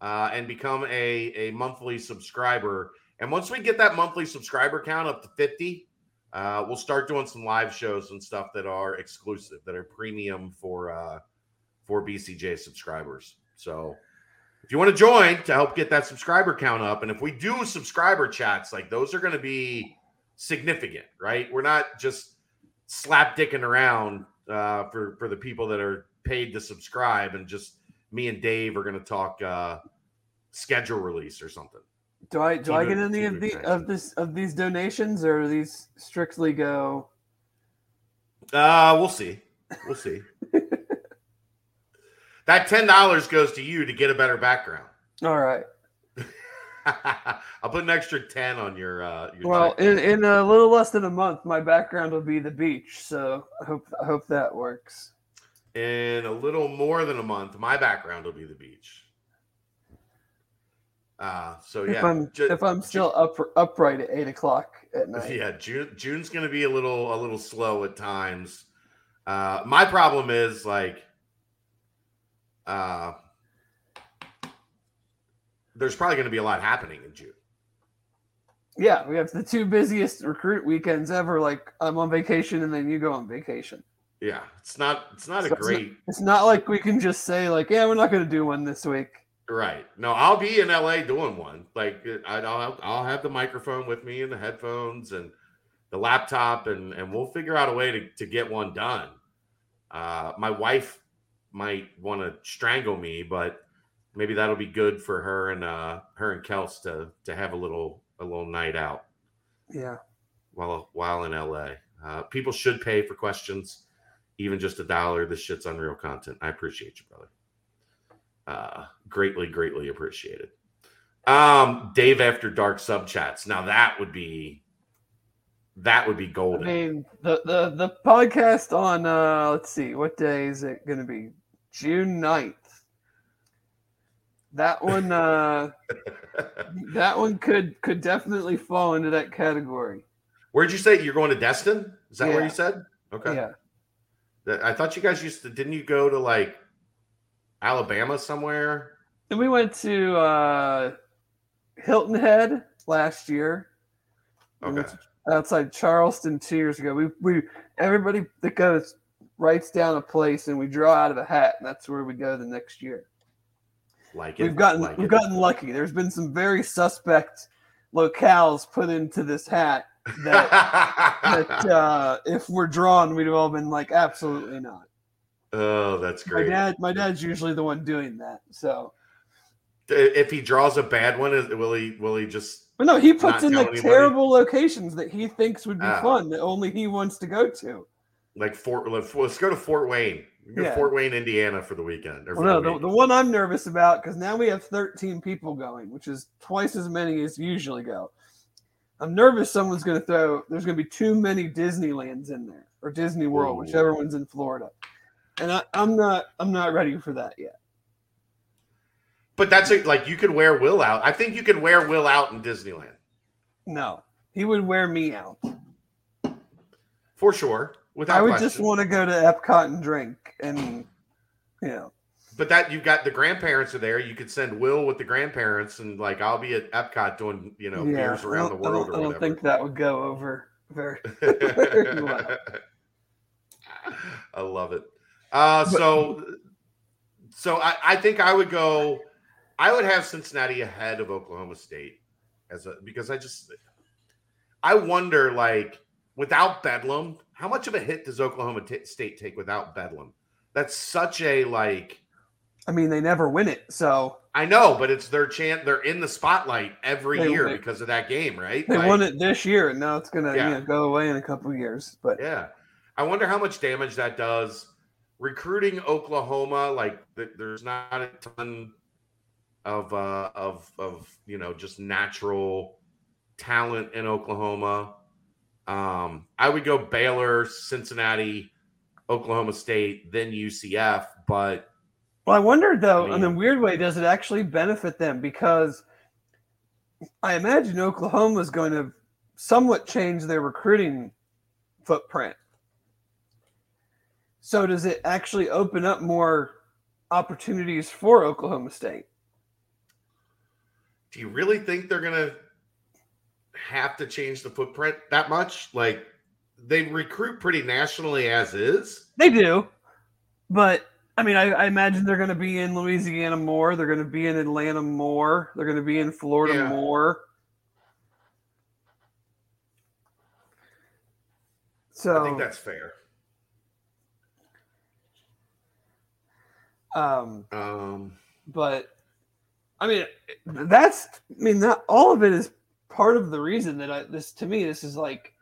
uh, and become a, a monthly subscriber. And once we get that monthly subscriber count up to 50, uh, we'll start doing some live shows and stuff that are exclusive, that are premium for uh, for BCJ subscribers. So if you want to join to help get that subscriber count up, and if we do subscriber chats, like those are going to be significant, right? We're not just slap dicking around uh, for for the people that are paid to subscribe, and just me and Dave are going to talk uh, schedule release or something.
Do I do I get any of the of this of these donations, or these strictly go?
Uh, we'll see. We'll see. *laughs* that ten dollars goes to you to get a better background.
All right. *laughs*
I'll put an extra ten on your. Uh, your
well, in, in a little less than a month, my background will be the beach, so I hope I hope that works.
In a little more than a month, my background will be the beach. Uh, so yeah,
if I'm ju- if I'm still up upright at eight o'clock at night.
Yeah, June June's gonna be a little a little slow at times. Uh, my problem is like, uh, there's probably gonna be a lot happening in June.
Yeah, we have the two busiest recruit weekends ever. Like I'm on vacation and then you go on vacation.
Yeah, it's not it's not so a great.
It's not, it's not like we can just say like, yeah, we're not going to do one this week.
Right. No, I'll be in LA doing one. Like I'll I'll have the microphone with me and the headphones and the laptop and and we'll figure out a way to, to get one done. Uh, my wife might want to strangle me, but maybe that'll be good for her and uh, her and Kels to to have a little a little night out.
Yeah.
While while in LA, uh, people should pay for questions, even just a dollar. This shit's unreal content. I appreciate you, brother. Uh, greatly, greatly appreciated. Um, Dave after dark sub chats. Now that would be that would be golden.
I mean, the the the podcast on uh let's see, what day is it gonna be? June 9th. That one uh *laughs* that one could could definitely fall into that category.
Where'd you say you're going to Destin? Is that yeah. where you said? Okay.
Yeah.
I thought you guys used to didn't you go to like Alabama somewhere?
And we went to uh, Hilton Head last year.
Okay.
Outside Charleston two years ago. We we everybody that goes writes down a place and we draw out of a hat, and that's where we go the next year.
Like it.
We've gotten
like
we've
it.
gotten lucky. There's been some very suspect locales put into this hat that, *laughs* that uh, if we're drawn, we'd have all been like, absolutely not.
Oh, that's great.
My dad, my dad's usually the one doing that. So
if he draws a bad one, will he? Will he just?
But no, he puts in like anybody? terrible locations that he thinks would be ah. fun that only he wants to go to.
Like Fort. Let's go to Fort Wayne. Go yeah. Fort Wayne, Indiana, for the weekend.
Well, no, the, the, one I'm nervous about because now we have 13 people going, which is twice as many as usually go. I'm nervous someone's going to throw. There's going to be too many Disneylands in there or Disney World, Ooh. whichever one's in Florida and I, am not I'm not ready for that yet.
But that's a, like you could wear Will out. I think you could wear Will out in Disneyland.
No, he would wear me out
for sure. Without
I would
question.
just want to go to Epcot and drink, and you know.
But that you've got the grandparents are there. You could send Will with the grandparents, and like I'll be at Epcot doing you know yeah, beers around the world.
I don't,
I don't
think that would go over very, *laughs* very well.
I love it. Uh, so, so I, I think I would go. I would have Cincinnati ahead of Oklahoma State as a because I just I wonder like without Bedlam, how much of a hit does Oklahoma t- State take without Bedlam? That's such a like.
I mean, they never win it, so
I know, but it's their chance. They're in the spotlight every they year because of that game, right?
They like, won it this year, and now it's gonna yeah. you know, go away in a couple years. But
yeah, I wonder how much damage that does recruiting Oklahoma, like there's not a ton of uh, of of you know just natural talent in Oklahoma. Um, I would go Baylor, Cincinnati, Oklahoma State, then UCF. But
well, I wonder though,
I mean-
in a weird way, does it actually benefit them? Because I imagine Oklahoma is going to somewhat change their recruiting footprint. So does it actually open up more opportunities for Oklahoma State?
do you really think they're going to have to change the footprint that much? Like they recruit pretty nationally as is.
They do, but I mean, I, I imagine they're going to be in Louisiana more. They're going to be in Atlanta more. They're going to be in Florida
Yeah.
more. So
I think that's fair.
um,
Um,
but I mean, that's I mean that all of it is part of the reason that I this to me this is like.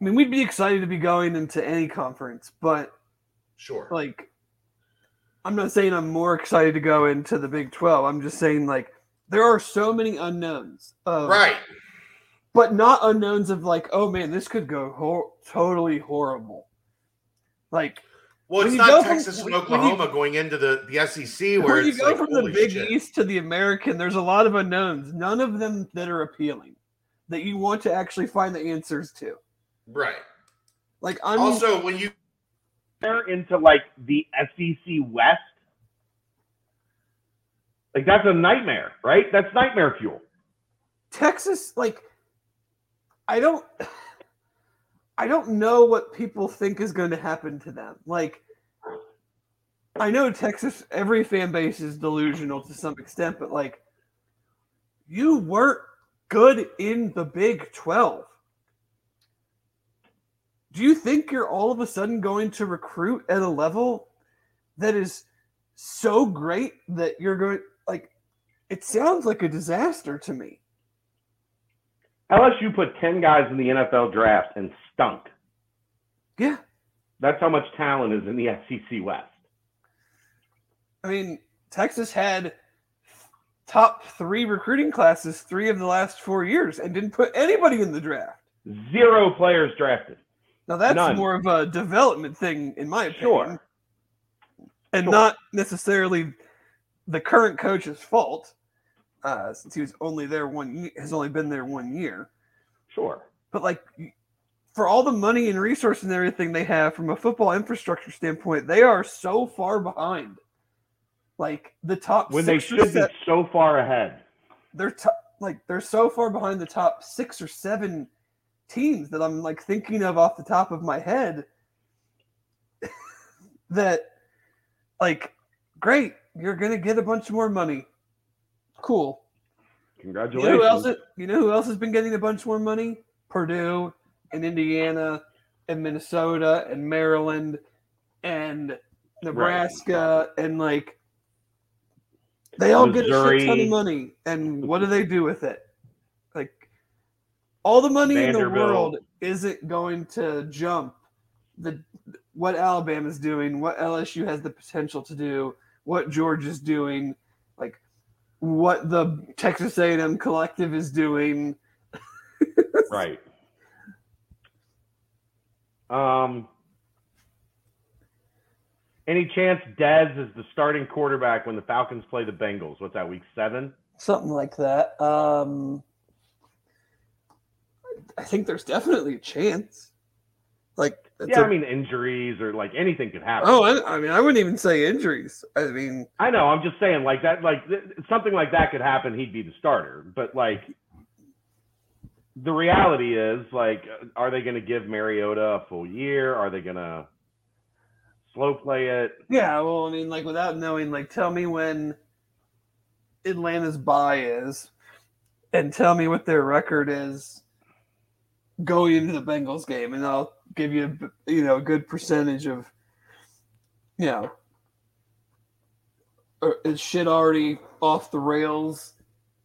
I mean, we'd be excited to be going into any conference, but
sure.
like I'm not saying I'm more excited to go into the Big 12. I'm just saying like there are so many unknowns. Of,
right.
But not unknowns of like, oh man, this could go hor- totally horrible. Like
Well,
When
it's not
go from-
Texas and
when- when you-
Oklahoma going into the, the SEC where
when you
it's
go
like,
from the Big
shit.
East to the American, there's a lot of unknowns. None of them that are appealing that you want to actually find the answers to.
Right.
Like I mean,
also, when you
there into like the SEC West, like that's a nightmare, right? That's nightmare fuel.
Texas, like, I don't, I don't know what people think is going to happen to them. Like, I know Texas, every fan base is delusional to some extent, but like, you weren't good in the Big 12. Do you think you're all of a sudden going to recruit at a level that is so great that you're going like it sounds like a disaster to me.
LSU put 10 guys in the NFL draft and stunk.
Yeah.
That's how much talent is in the SEC West.
I mean, Texas had top three recruiting classes three of the last four years and didn't put anybody in the draft.
Zero players drafted.
Now that's
None.
more of a development thing, in my opinion,
Sure.
and
Sure.
not necessarily the current coach's fault, uh, since he was only there one ye- has only been there one year.
Sure.
But like, for all the money and resources and everything they have from a football infrastructure standpoint, they are so far behind. Like the top
When they should be
se-
so far ahead.
they're t- like they're so far behind the top six or seven teams that I'm like thinking of off the top of my head *laughs* that like great you're gonna get a bunch more money cool. You know
Congratulations.
who else you know who else has been getting a bunch more money? Purdue and Indiana and Minnesota and Maryland and Nebraska and like they all get a shit ton of money. And what do they do with it? Like all the money in the world isn't going to jump the what Alabama's doing what LSU has the potential to do what Georgia's doing. Like what the Texas A&M collective is doing *laughs*
Right. Um. Any chance Dez is the starting quarterback when the Falcons play the Bengals? What's that? Week seven.
something like that. Um, I think there's definitely a chance. Like, it's
yeah,
a-
I mean injuries or like anything could happen.
oh, I, I mean, I wouldn't even say injuries. I mean,
I know. I'm just saying, like that, like th- something like that could happen. He'd be the starter, but like the reality is, like, are they going to give Mariota a full year? Are they going to slow play it?
yeah. Well, I mean, like without knowing, like, tell me when Atlanta's buy is, and tell me what their record is going into the Bengals game, and I'll give you, a, you know, a good percentage of, you know, or is shit already off the rails,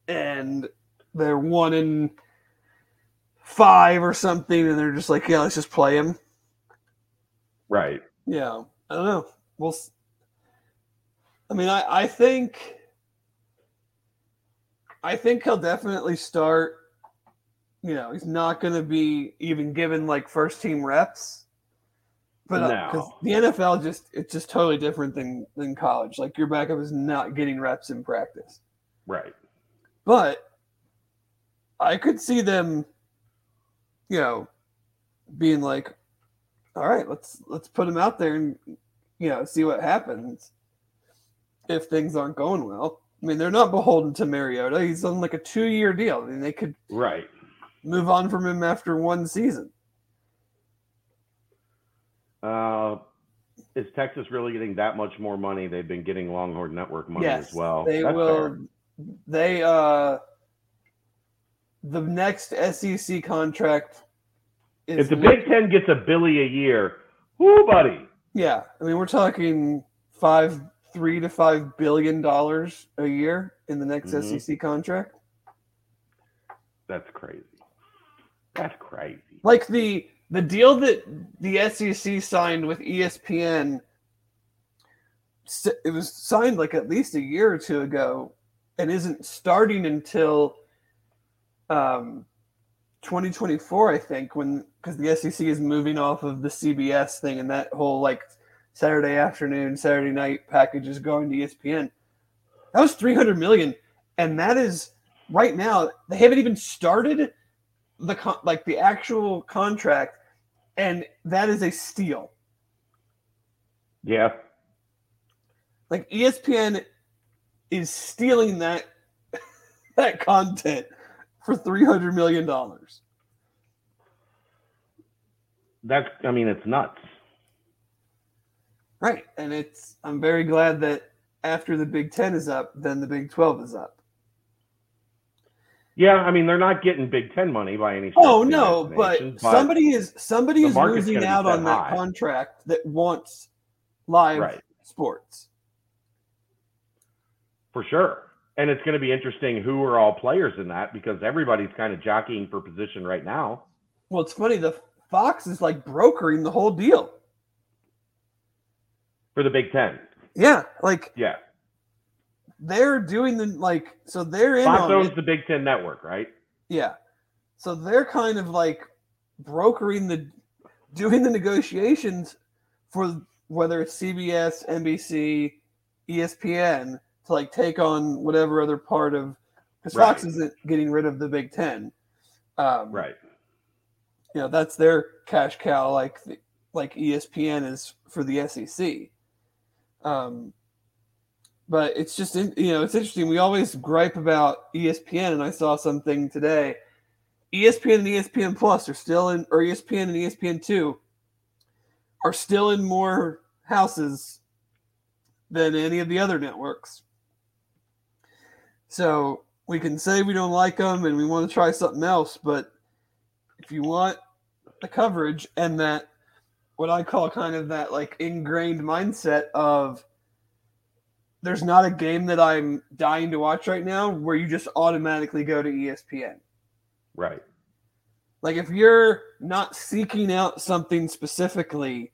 and they're one in five or something, and they're just like, yeah, let's just play him.
Right.
Yeah, I don't know. We'll. I mean, I I think. I think he'll definitely start. You know, he's not going to be even given like first team reps, But uh,
No.
the NFL just it's just totally different than than college. Like your backup is not getting reps in practice.
Right.
But I could see them, you know, being like, all right, let's let's put him out there and you know see what happens if things aren't going well. I mean, they're not beholden to Mariota. He's on like a two-year deal. I mean, they could
Right.
Move on from him after one season.
Uh, is Texas really getting that much more money? They've been getting Longhorn Network money
yes,
as well.
they
That's
will.
fair.
They uh, the next SEC contract. Is
If the Big Ten gets a Billy a year, whoo, buddy.
Yeah, I mean we're talking five, three to five billion dollars a year in the next
Mhm.
SEC contract.
That's crazy. That's crazy.
Like the the deal that the SEC signed with ESPN, it was signed like at least a year or two ago, and isn't starting until um, 2024, I think, when because the SEC is moving off of the CBS thing and that whole like Saturday afternoon, Saturday night package is going to ESPN. That was 300 million, and that is right now they haven't even started the con- like the actual contract, and that is a steal.
Yeah.
Like ESPN is stealing that *laughs* that content for 300 million dollars.
That's, I mean, it's nuts.
Right. And it's I'm very glad that after the Big 10 is up, then the Big 12 is up.
Yeah, I mean, they're not getting Big Ten money by any
Oh no, but
imagination,
somebody is somebody is losing out on that
high.
contract that wants live
Right.
sports.
for sure. And it's going to be interesting who are all players in that because everybody's kind of jockeying for position right now.
Well, it's funny, the Fox is like brokering the whole deal.
For the Big Ten.
Yeah, like
Yeah.
They're doing the like so they're in
Fox owns
it.
the Big Ten network, right?
Yeah. So they're kind of like brokering the doing the negotiations for whether it's CBS, NBC, ESPN to like take on whatever other part of because Fox isn't getting rid of the Big Ten. Um,
Right.
You know that's their cash cow, like the, like ESPN is for the SEC. Um, but it's just you know it's interesting. We always gripe about ESPN, and I saw something today. ESPN and ESPN Plus are still in, or ESPN and ESPN Two are still in more houses than any of the other networks. So we can say we don't like them and we want to try something else, but if you want the coverage and that what I call kind of that like ingrained mindset of there's not a game that I'm dying to watch right now where you just automatically go to ESPN.
Right.
Like if you're not seeking out something specifically,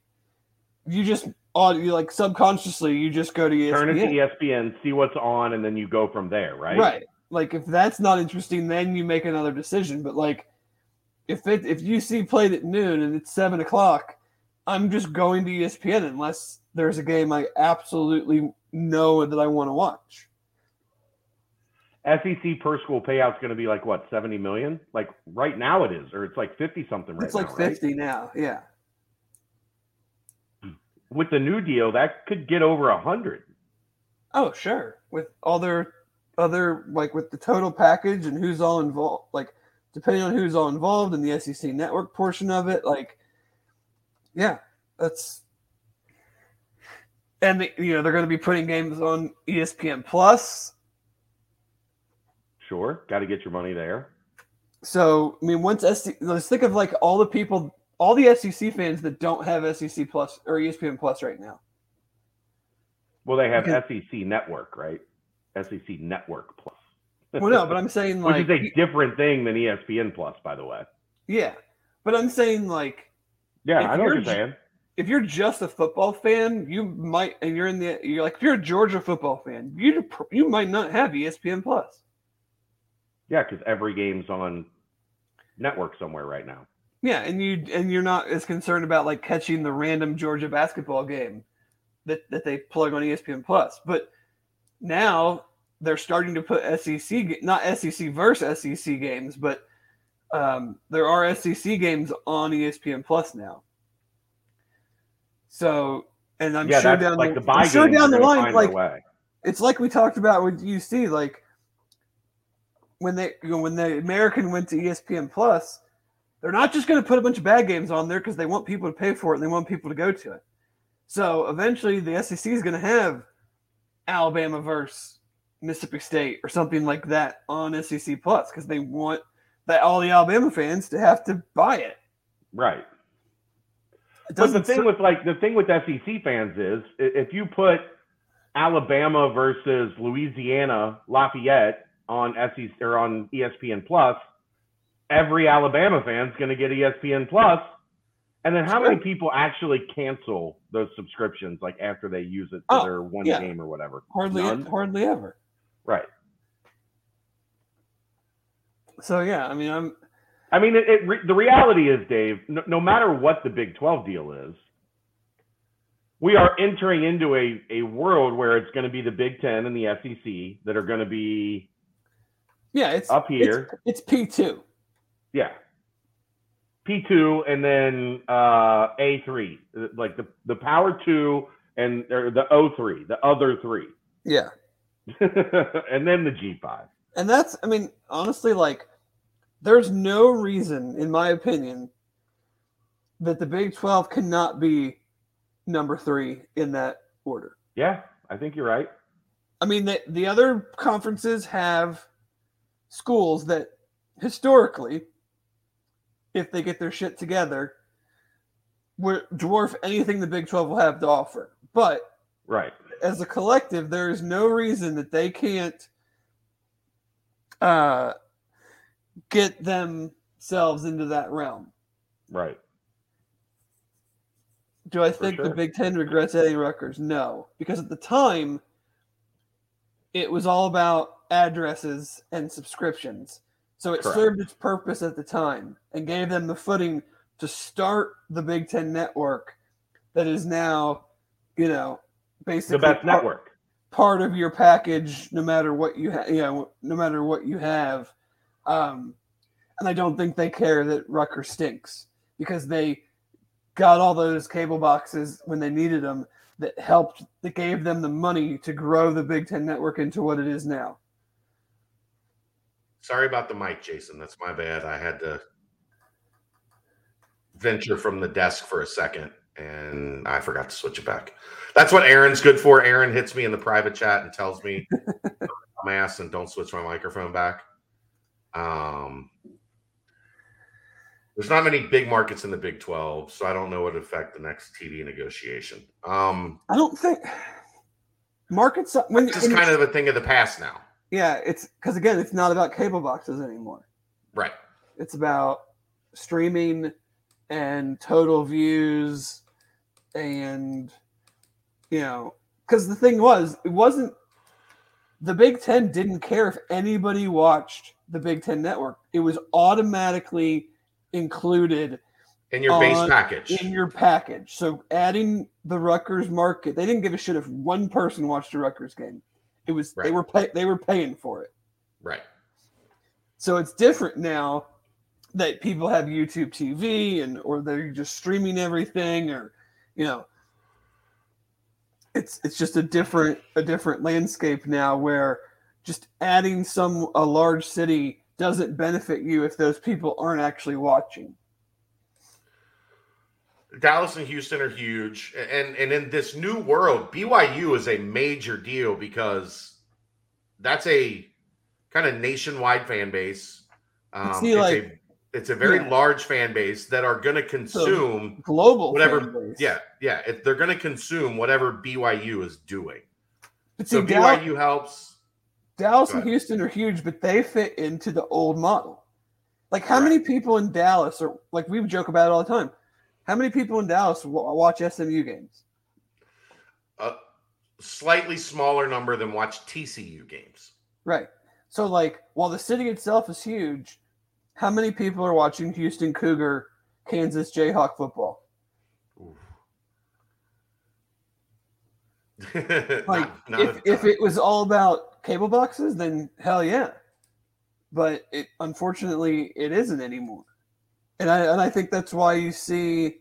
you just you like subconsciously you just go to ESPN.
Turn it to ESPN, see what's on, and then you go from there, right?
Right. Like if that's not interesting, then you make another decision. But like if it if you see played at noon and it's seven o'clock, I'm just going to ESPN unless there's a game I absolutely know that I want to watch.
SEC per school payout's going to be like what, 70 million? Like right now it is, or it's like 50 something right
it's like
now, right?
fifty now. Yeah. Hmm.
With the new deal, that could get over a hundred.
Oh sure. With all their other like with the total package and who's all involved, like depending on who's all involved in the SEC network portion of it, like yeah, that's and the, you know they're going to be putting games on ESPN Plus.
Sure, got to get your money there.
So I mean, once SEC, let's think of like all the people, all the SEC fans that don't have SEC Plus or ESPN Plus right now.
Well, they have
Okay.
SEC Network, right? SEC Network Plus.
Well, no, but I'm saying *laughs*
which
like
is a different thing than ESPN Plus, by the way.
yeah, but I'm saying like
Yeah,
If
I know what
you're
saying.
if you're just a football fan, you might, and you're in the, you're like, if you're a Georgia football fan, you you might not have ESPN Plus.
Yeah, because every game's on network somewhere right now.
Yeah, and you and you're not as concerned about like catching the random Georgia basketball game that that they plug on ESPN Plus. But now they're starting to put SEC not SEC versus SEC games, but um, there are SEC games on ESPN Plus now. So, and I'm
yeah,
sure down
like
the,
the
I'm sure down the line, like it's like we talked about with UC, like when they you know, when the American went to ESPN Plus, they're not just going to put a bunch of bad games on there because they want people to pay for it and they want people to go to it. So eventually, the SEC is going to have Alabama versus Mississippi State or something like that on SEC Plus because they want that all the Alabama fans to have to buy it.
right.
It
But the thing
ser-
with like the thing with SEC fans is if you put Alabama versus Louisiana Lafayette on SEC or on ESPN Plus, every Alabama fan's going to get ESPN Plus. And then how many people actually cancel those subscriptions like after they use it for
Oh,
their one
yeah.
game or whatever?
hardly
None?
hardly ever.
Right.
So yeah, I mean, I'm
I mean, it, it re- the reality is, Dave, no, no matter what the Big 12 deal is, we are entering into a, a world where it's going to be the Big 10 and the SEC that are going to be,
yeah, it's
Up here.
It's, it's P two.
yeah, P2 and then uh, A3, like the, the Power 2 and or the O3, the other three,
Yeah. *laughs*
and then the G5.
And that's, I mean, honestly, like, there's no reason, in my opinion, that the Big 12 cannot be number three in that order.
Yeah, I think you're right.
I mean, the, the other conferences have schools that historically, if they get their shit together, would dwarf anything the Big 12 will have to offer. But
Right.
as a collective, there is no reason that they can't uh, get themselves into that realm.
Right.
Do I think the. Big Ten regrets adding Rutgers? No, because at the time, it was all about addresses and subscriptions. So it
Correct.
served its purpose at the time and gave them the footing to start the Big Ten network that is now, you know, basically
The best
part-
network.
part of your package no matter what you have you know no matter what you have um and i don't think they care that Rutgers stinks because they got all those cable boxes when they needed them that helped that gave them the money to grow the big ten network into what it is now
Sorry about the mic, Jason. That's my bad. I had to venture from the desk for a second and I forgot to switch it back. That's what Aaron's good for. Aaron hits me in the private chat and tells me *laughs* I'm ass and don't switch my microphone back. Um, there's not many big markets in the Big 12, so I don't know what affect the next TV negotiation. Um,
i don't think markets when,
this is
when you-
kind of a thing of the past now.
yeah it's because again it's not about cable boxes anymore
Right.
It's about streaming and total views and you know because the thing was it wasn't the Big Ten didn't care if anybody watched the Big Ten network. It was automatically included
In your base
On-
package.
in your package. So adding the Rutgers market, they didn't give a shit if one person watched a Rutgers game. It was they were pay, they were paying for it.
right.
So it's different now that people have YouTube TV and or they're just streaming everything or you know it's it's just a different a different landscape now where just adding some a large city doesn't benefit you if those people aren't actually watching.
Dallas and Houston are huge, and and in this new world, BYU is a major deal because that's a kind of nationwide fan base. Um,
See,
it's
like-
a it's a very
Yeah.
large fan base that are going to consume
Global
whatever. Yeah, yeah, it, they're going to consume whatever BYU is doing.
But
So
see,
BYU helps.
Dallas and. Houston are huge, but they fit into the old model. Like, how
Right.
many people in Dallas are like we joke about it all the time? How many people in Dallas wa- watch SMU games?
A slightly smaller number than watch TCU games.
Right. So, like, while the city itself is huge, how many people are watching Houston Cougar Kansas Jayhawk football. *laughs* Like
Not- not
if, if it was all about cable boxes, then hell yeah. But it unfortunately it isn't anymore, and I and I think that's why you see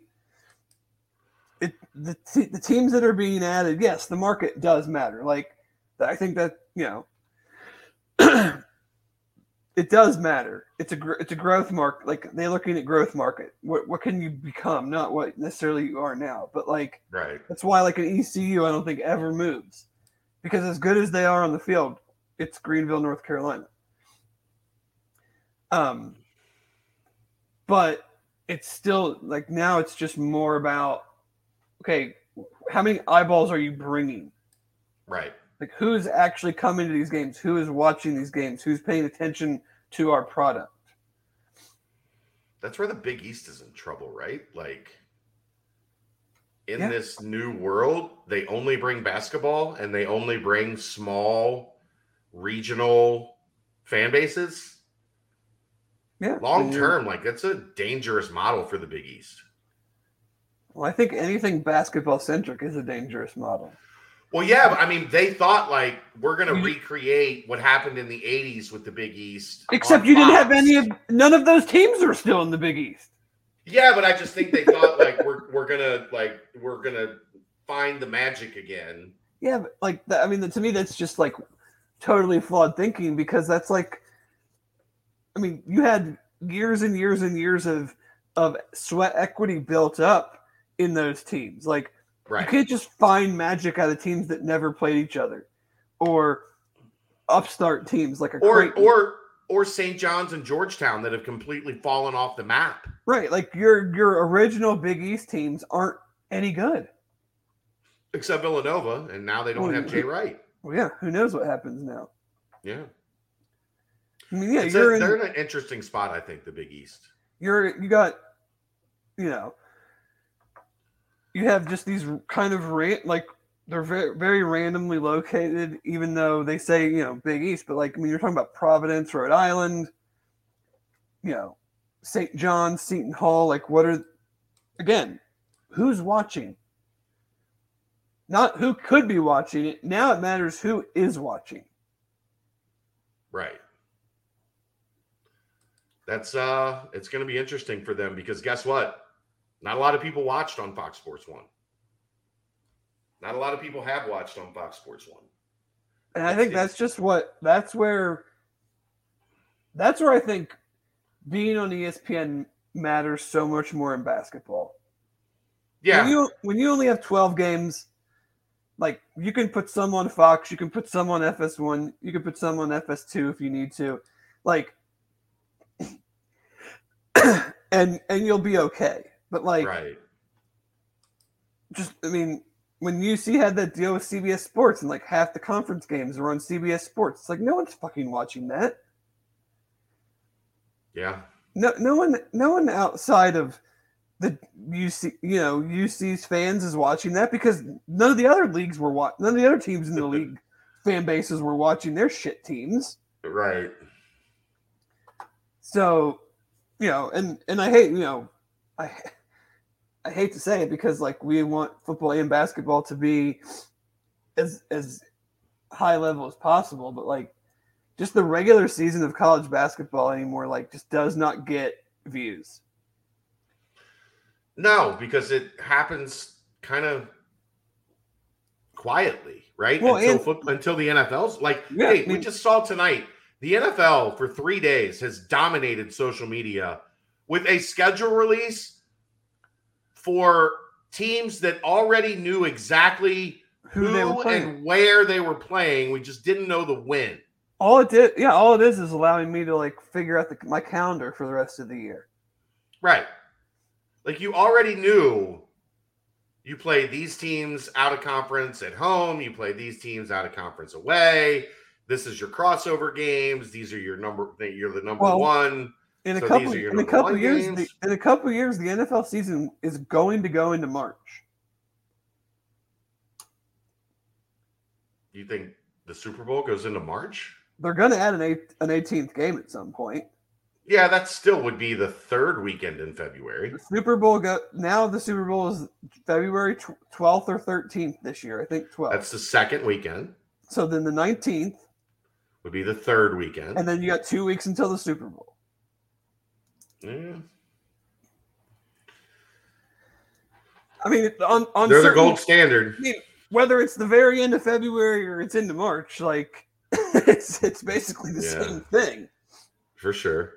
it the te- the teams that are being added. Yes, the market does matter. Like I think that you know *clears throat* it does matter. It's a gr- it's a growth market. Like they're looking at growth market. What what can you become? Not what necessarily you are now, but like
right.
that's why, like an ECU, I don't think ever moves because as good as they are on the field, it's Greenville, North Carolina. Um, but it's still like now it's just more about okay, how many eyeballs are you bringing?
Right.
Like who's actually coming to these games? Who is watching these games? Who's paying attention to our product?
That's where the Big East is in trouble, right? Like in
Yeah.
this new world, they only bring basketball and they only bring small regional fan bases.
Yeah,
Long term, like that's a dangerous model for the Big East.
Well, I think anything basketball centric is a dangerous model.
Well, yeah, but I mean, they thought like we're going to recreate what happened in the '80s with the Big East.
Except
on
you didn't have any of none of those teams are still in the Big East.
Yeah, but I just think they thought like we're we're gonna like we're gonna find the magic again.
Yeah, but like I mean, to me, that's just like totally flawed thinking because that's like, I mean, you had years and years and years of of sweat equity built up in those teams. Like you can't just find magic out of teams that never played each other, or upstart teams like a
Or
Creighton.
or or St. John's and Georgetown that have completely fallen off the map.
right. Like your your original Big East teams aren't any good.
Except Villanova, and now they don't have Jay Wright.
Well, yeah, who knows what happens now?
Yeah,
I mean, yeah,
It's
you're in.
they're in an interesting spot, I think, the Big East.
you're you got you know you have just these kind of ran like they're very very randomly located even though they say you know big east but like i mean you're talking about providence rhode island you know st john's seton hall like what are again who's watching not who could be watching it now it matters who is watching
Right. That's uh it's gonna be interesting for them because guess what? Not a lot of people watched on Fox Sports One. Not a lot of people have watched on Fox Sports One.
And I think that's just what that's where that's where I think being on ESPN matters so much more in basketball.
Yeah.
When you when you only have 12 games, like you can put some on Fox, you can put some on FS1, you can put some on FS2 if you need to. Like *coughs* and and you'll be okay. But like
right.
just I mean, when UC had that deal with CBS Sports and like half the conference games were on CBS Sports, it's like no one's fucking watching that.
Yeah.
No, no one, no one outside of the UC, you know, UC's fans is watching that because none of the other leagues were watching. None of the other teams in the *laughs* league fan bases were watching their shit teams.
Right.
So, you know, and and I hate, you know, I I hate to say it because like we want football and basketball to be as as high level as possible, but like just the regular season of college basketball anymore like just does not get views.
No, because it happens kind of quietly, right?
Well,
until
and-
until the NFL's like,
Yeah,
hey, we just saw tonight the NFL for three days has dominated social media with a schedule release for teams that already knew exactly
Who,
who,
they were playing.
and where they were playing. We just didn't know the win.
all it did, yeah, all it is is allowing me to like figure out the, my calendar for the rest of the year.
Right. Like you already knew you play these teams out of conference at home, you play these teams out of conference away. This is your crossover games. These are your number you're the number
Well,
one.
In a
So
couple, in a couple years, the, in a couple years, the NFL season is going to go into March.
You think the Super Bowl goes into March?
They're going to add an eight, an 18th game at some point.
Yeah, that still would be the third weekend in February.
The Super Bowl go now. The Super Bowl is February twelfth or thirteenth this year. I think twelfth.
That's the second weekend.
So then the nineteenth
would be the third weekend,
and then you got two weeks until the Super Bowl.
Yeah.
I mean, on, on
they're
certain,
the gold standard.
I mean, whether it's the very end of February or it's into March, like *laughs* it's it's basically the
Yeah.
same thing.
For sure.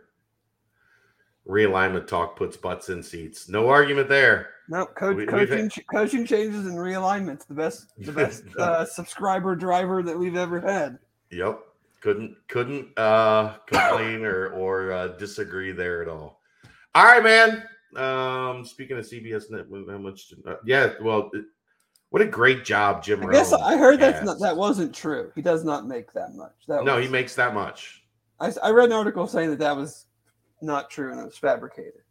Realignment talk puts butts in seats. No argument there.
No, coach,
We-
coaching ch- coaching changes and realignments the best the *laughs* best uh, subscriber driver that we've ever had.
Yep. Couldn't couldn't uh complain or or uh, disagree there at all. All right, man. Um speaking of CBS net how much uh, yeah, well it- what a great job Jim
I guess I heard that's not that wasn't true. He does not make that much. That
No,
was,
he makes that much.
I, I read an article saying that that was not true and it was fabricated.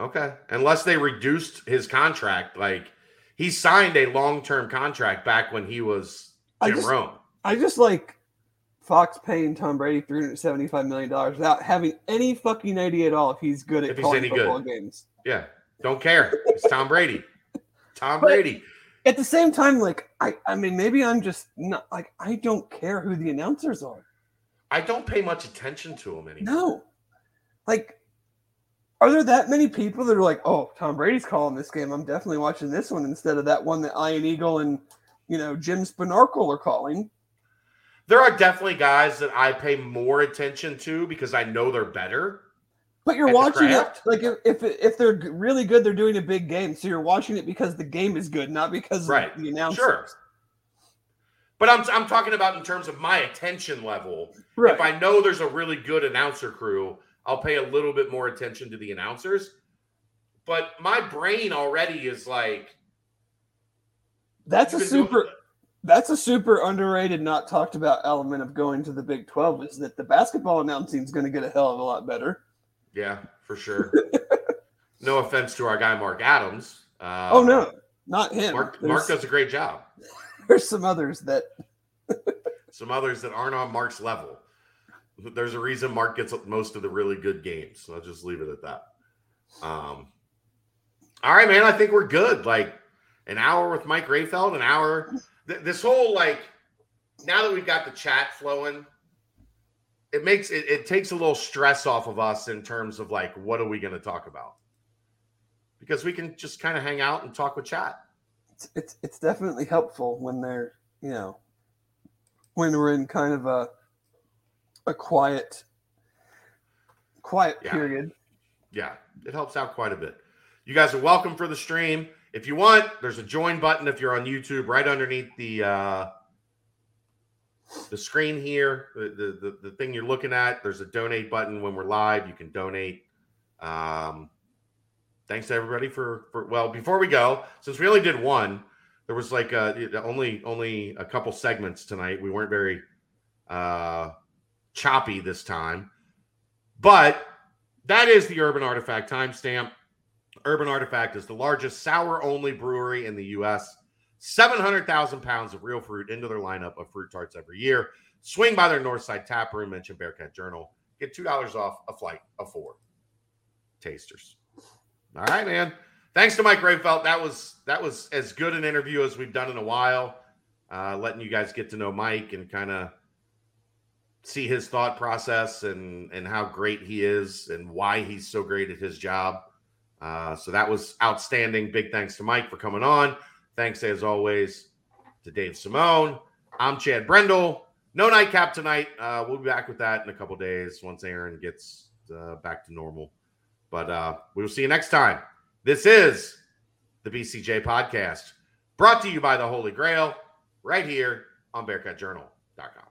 Okay. Unless they reduced his contract like he signed a long-term contract back when he was
I just-
Rome.
I just like Fox paying Tom Brady three hundred seventy five million dollars without having any fucking idea at all if he's good at
If he's
calling
any
football
good.
games.
Yeah. Don't care. It's Tom Brady. Tom
But-
Brady.
At the same time, like I, I mean, maybe I'm just not like I don't care who the announcers are.
I don't pay much attention to them anymore.
No, like, are there that many people that are like, oh, Tom Brady's calling this game? I'm definitely watching this one instead of that one that Ian Eagle and you know Jim Spanarkel are calling.
There are definitely guys that I pay more attention to because I know they're better.
But you're watching it like if if, if they're really good, they're doing a big game. So you're watching it because the game is good, not because
Right.
of the announcers.
Sure. But I'm, I'm talking about in terms of my attention level.
Right.
If I know there's a really good announcer crew, I'll pay a little bit more attention to the announcers. But my brain already is like
That's a
doing-
super. That's a super underrated, not talked about element of going to the Big Twelve is that the basketball announcing is going to get a hell of a lot better.
Yeah, for sure. *laughs* no offense to our guy Mark Adams. Uh,
oh no, not him.
Mark Mark does a great job. *laughs*
there's some others that *laughs*
Some others that aren't on Mark's level. There's a reason Mark gets most of the really good games. So I'll just leave it at that. Um, all right, man. I think we're good. Like an hour with Mike Rehfeldt, an hour. Th- this whole like now that we've got the chat flowing, it makes it, it takes a little stress off of us in terms of like what are we going to talk about? Because we can just kind of hang out and talk with chat.
it's, it's it's definitely helpful when they're you know when we're in kind of a a quiet quiet
Yeah.
period.
yeah, it helps out quite a bit. You guys are welcome for the stream. If you want, there's a join button if you're on YouTube right underneath the uh the screen here, the, the the thing you're looking at. There's a donate button when we're live. You can donate. Um thanks to everybody for for well, before we go, since we only did one, there was like uh only only a couple segments tonight. We weren't very uh choppy this time. But that is the Urban Artifact timestamp. Urban Artifact is the largest sour only brewery in the U.S. 700,000 pounds of real fruit into their lineup of fruit tarts every year. Swing by their Northside tap room, mention Bearcat Journal. Get $2 off a flight of four tasters. All right, man. Thanks to Mike Rehfeldt. That was that was as good an interview as we've done in a while. Uh, letting you guys get to know Mike and kind of see his thought process and and how great he is and why he's so great at his job. Uh, so that was outstanding. Big thanks to Mike for coming on. Thanks as always to Dave Simone. I'm Chad Brendel. No nightcap tonight. Uh, we'll be back with that in a couple days once Aaron gets uh, back to normal. But uh, we will see you next time. This is the BCJ podcast brought to you by the Holy Grail right here on BearcatJournal.com.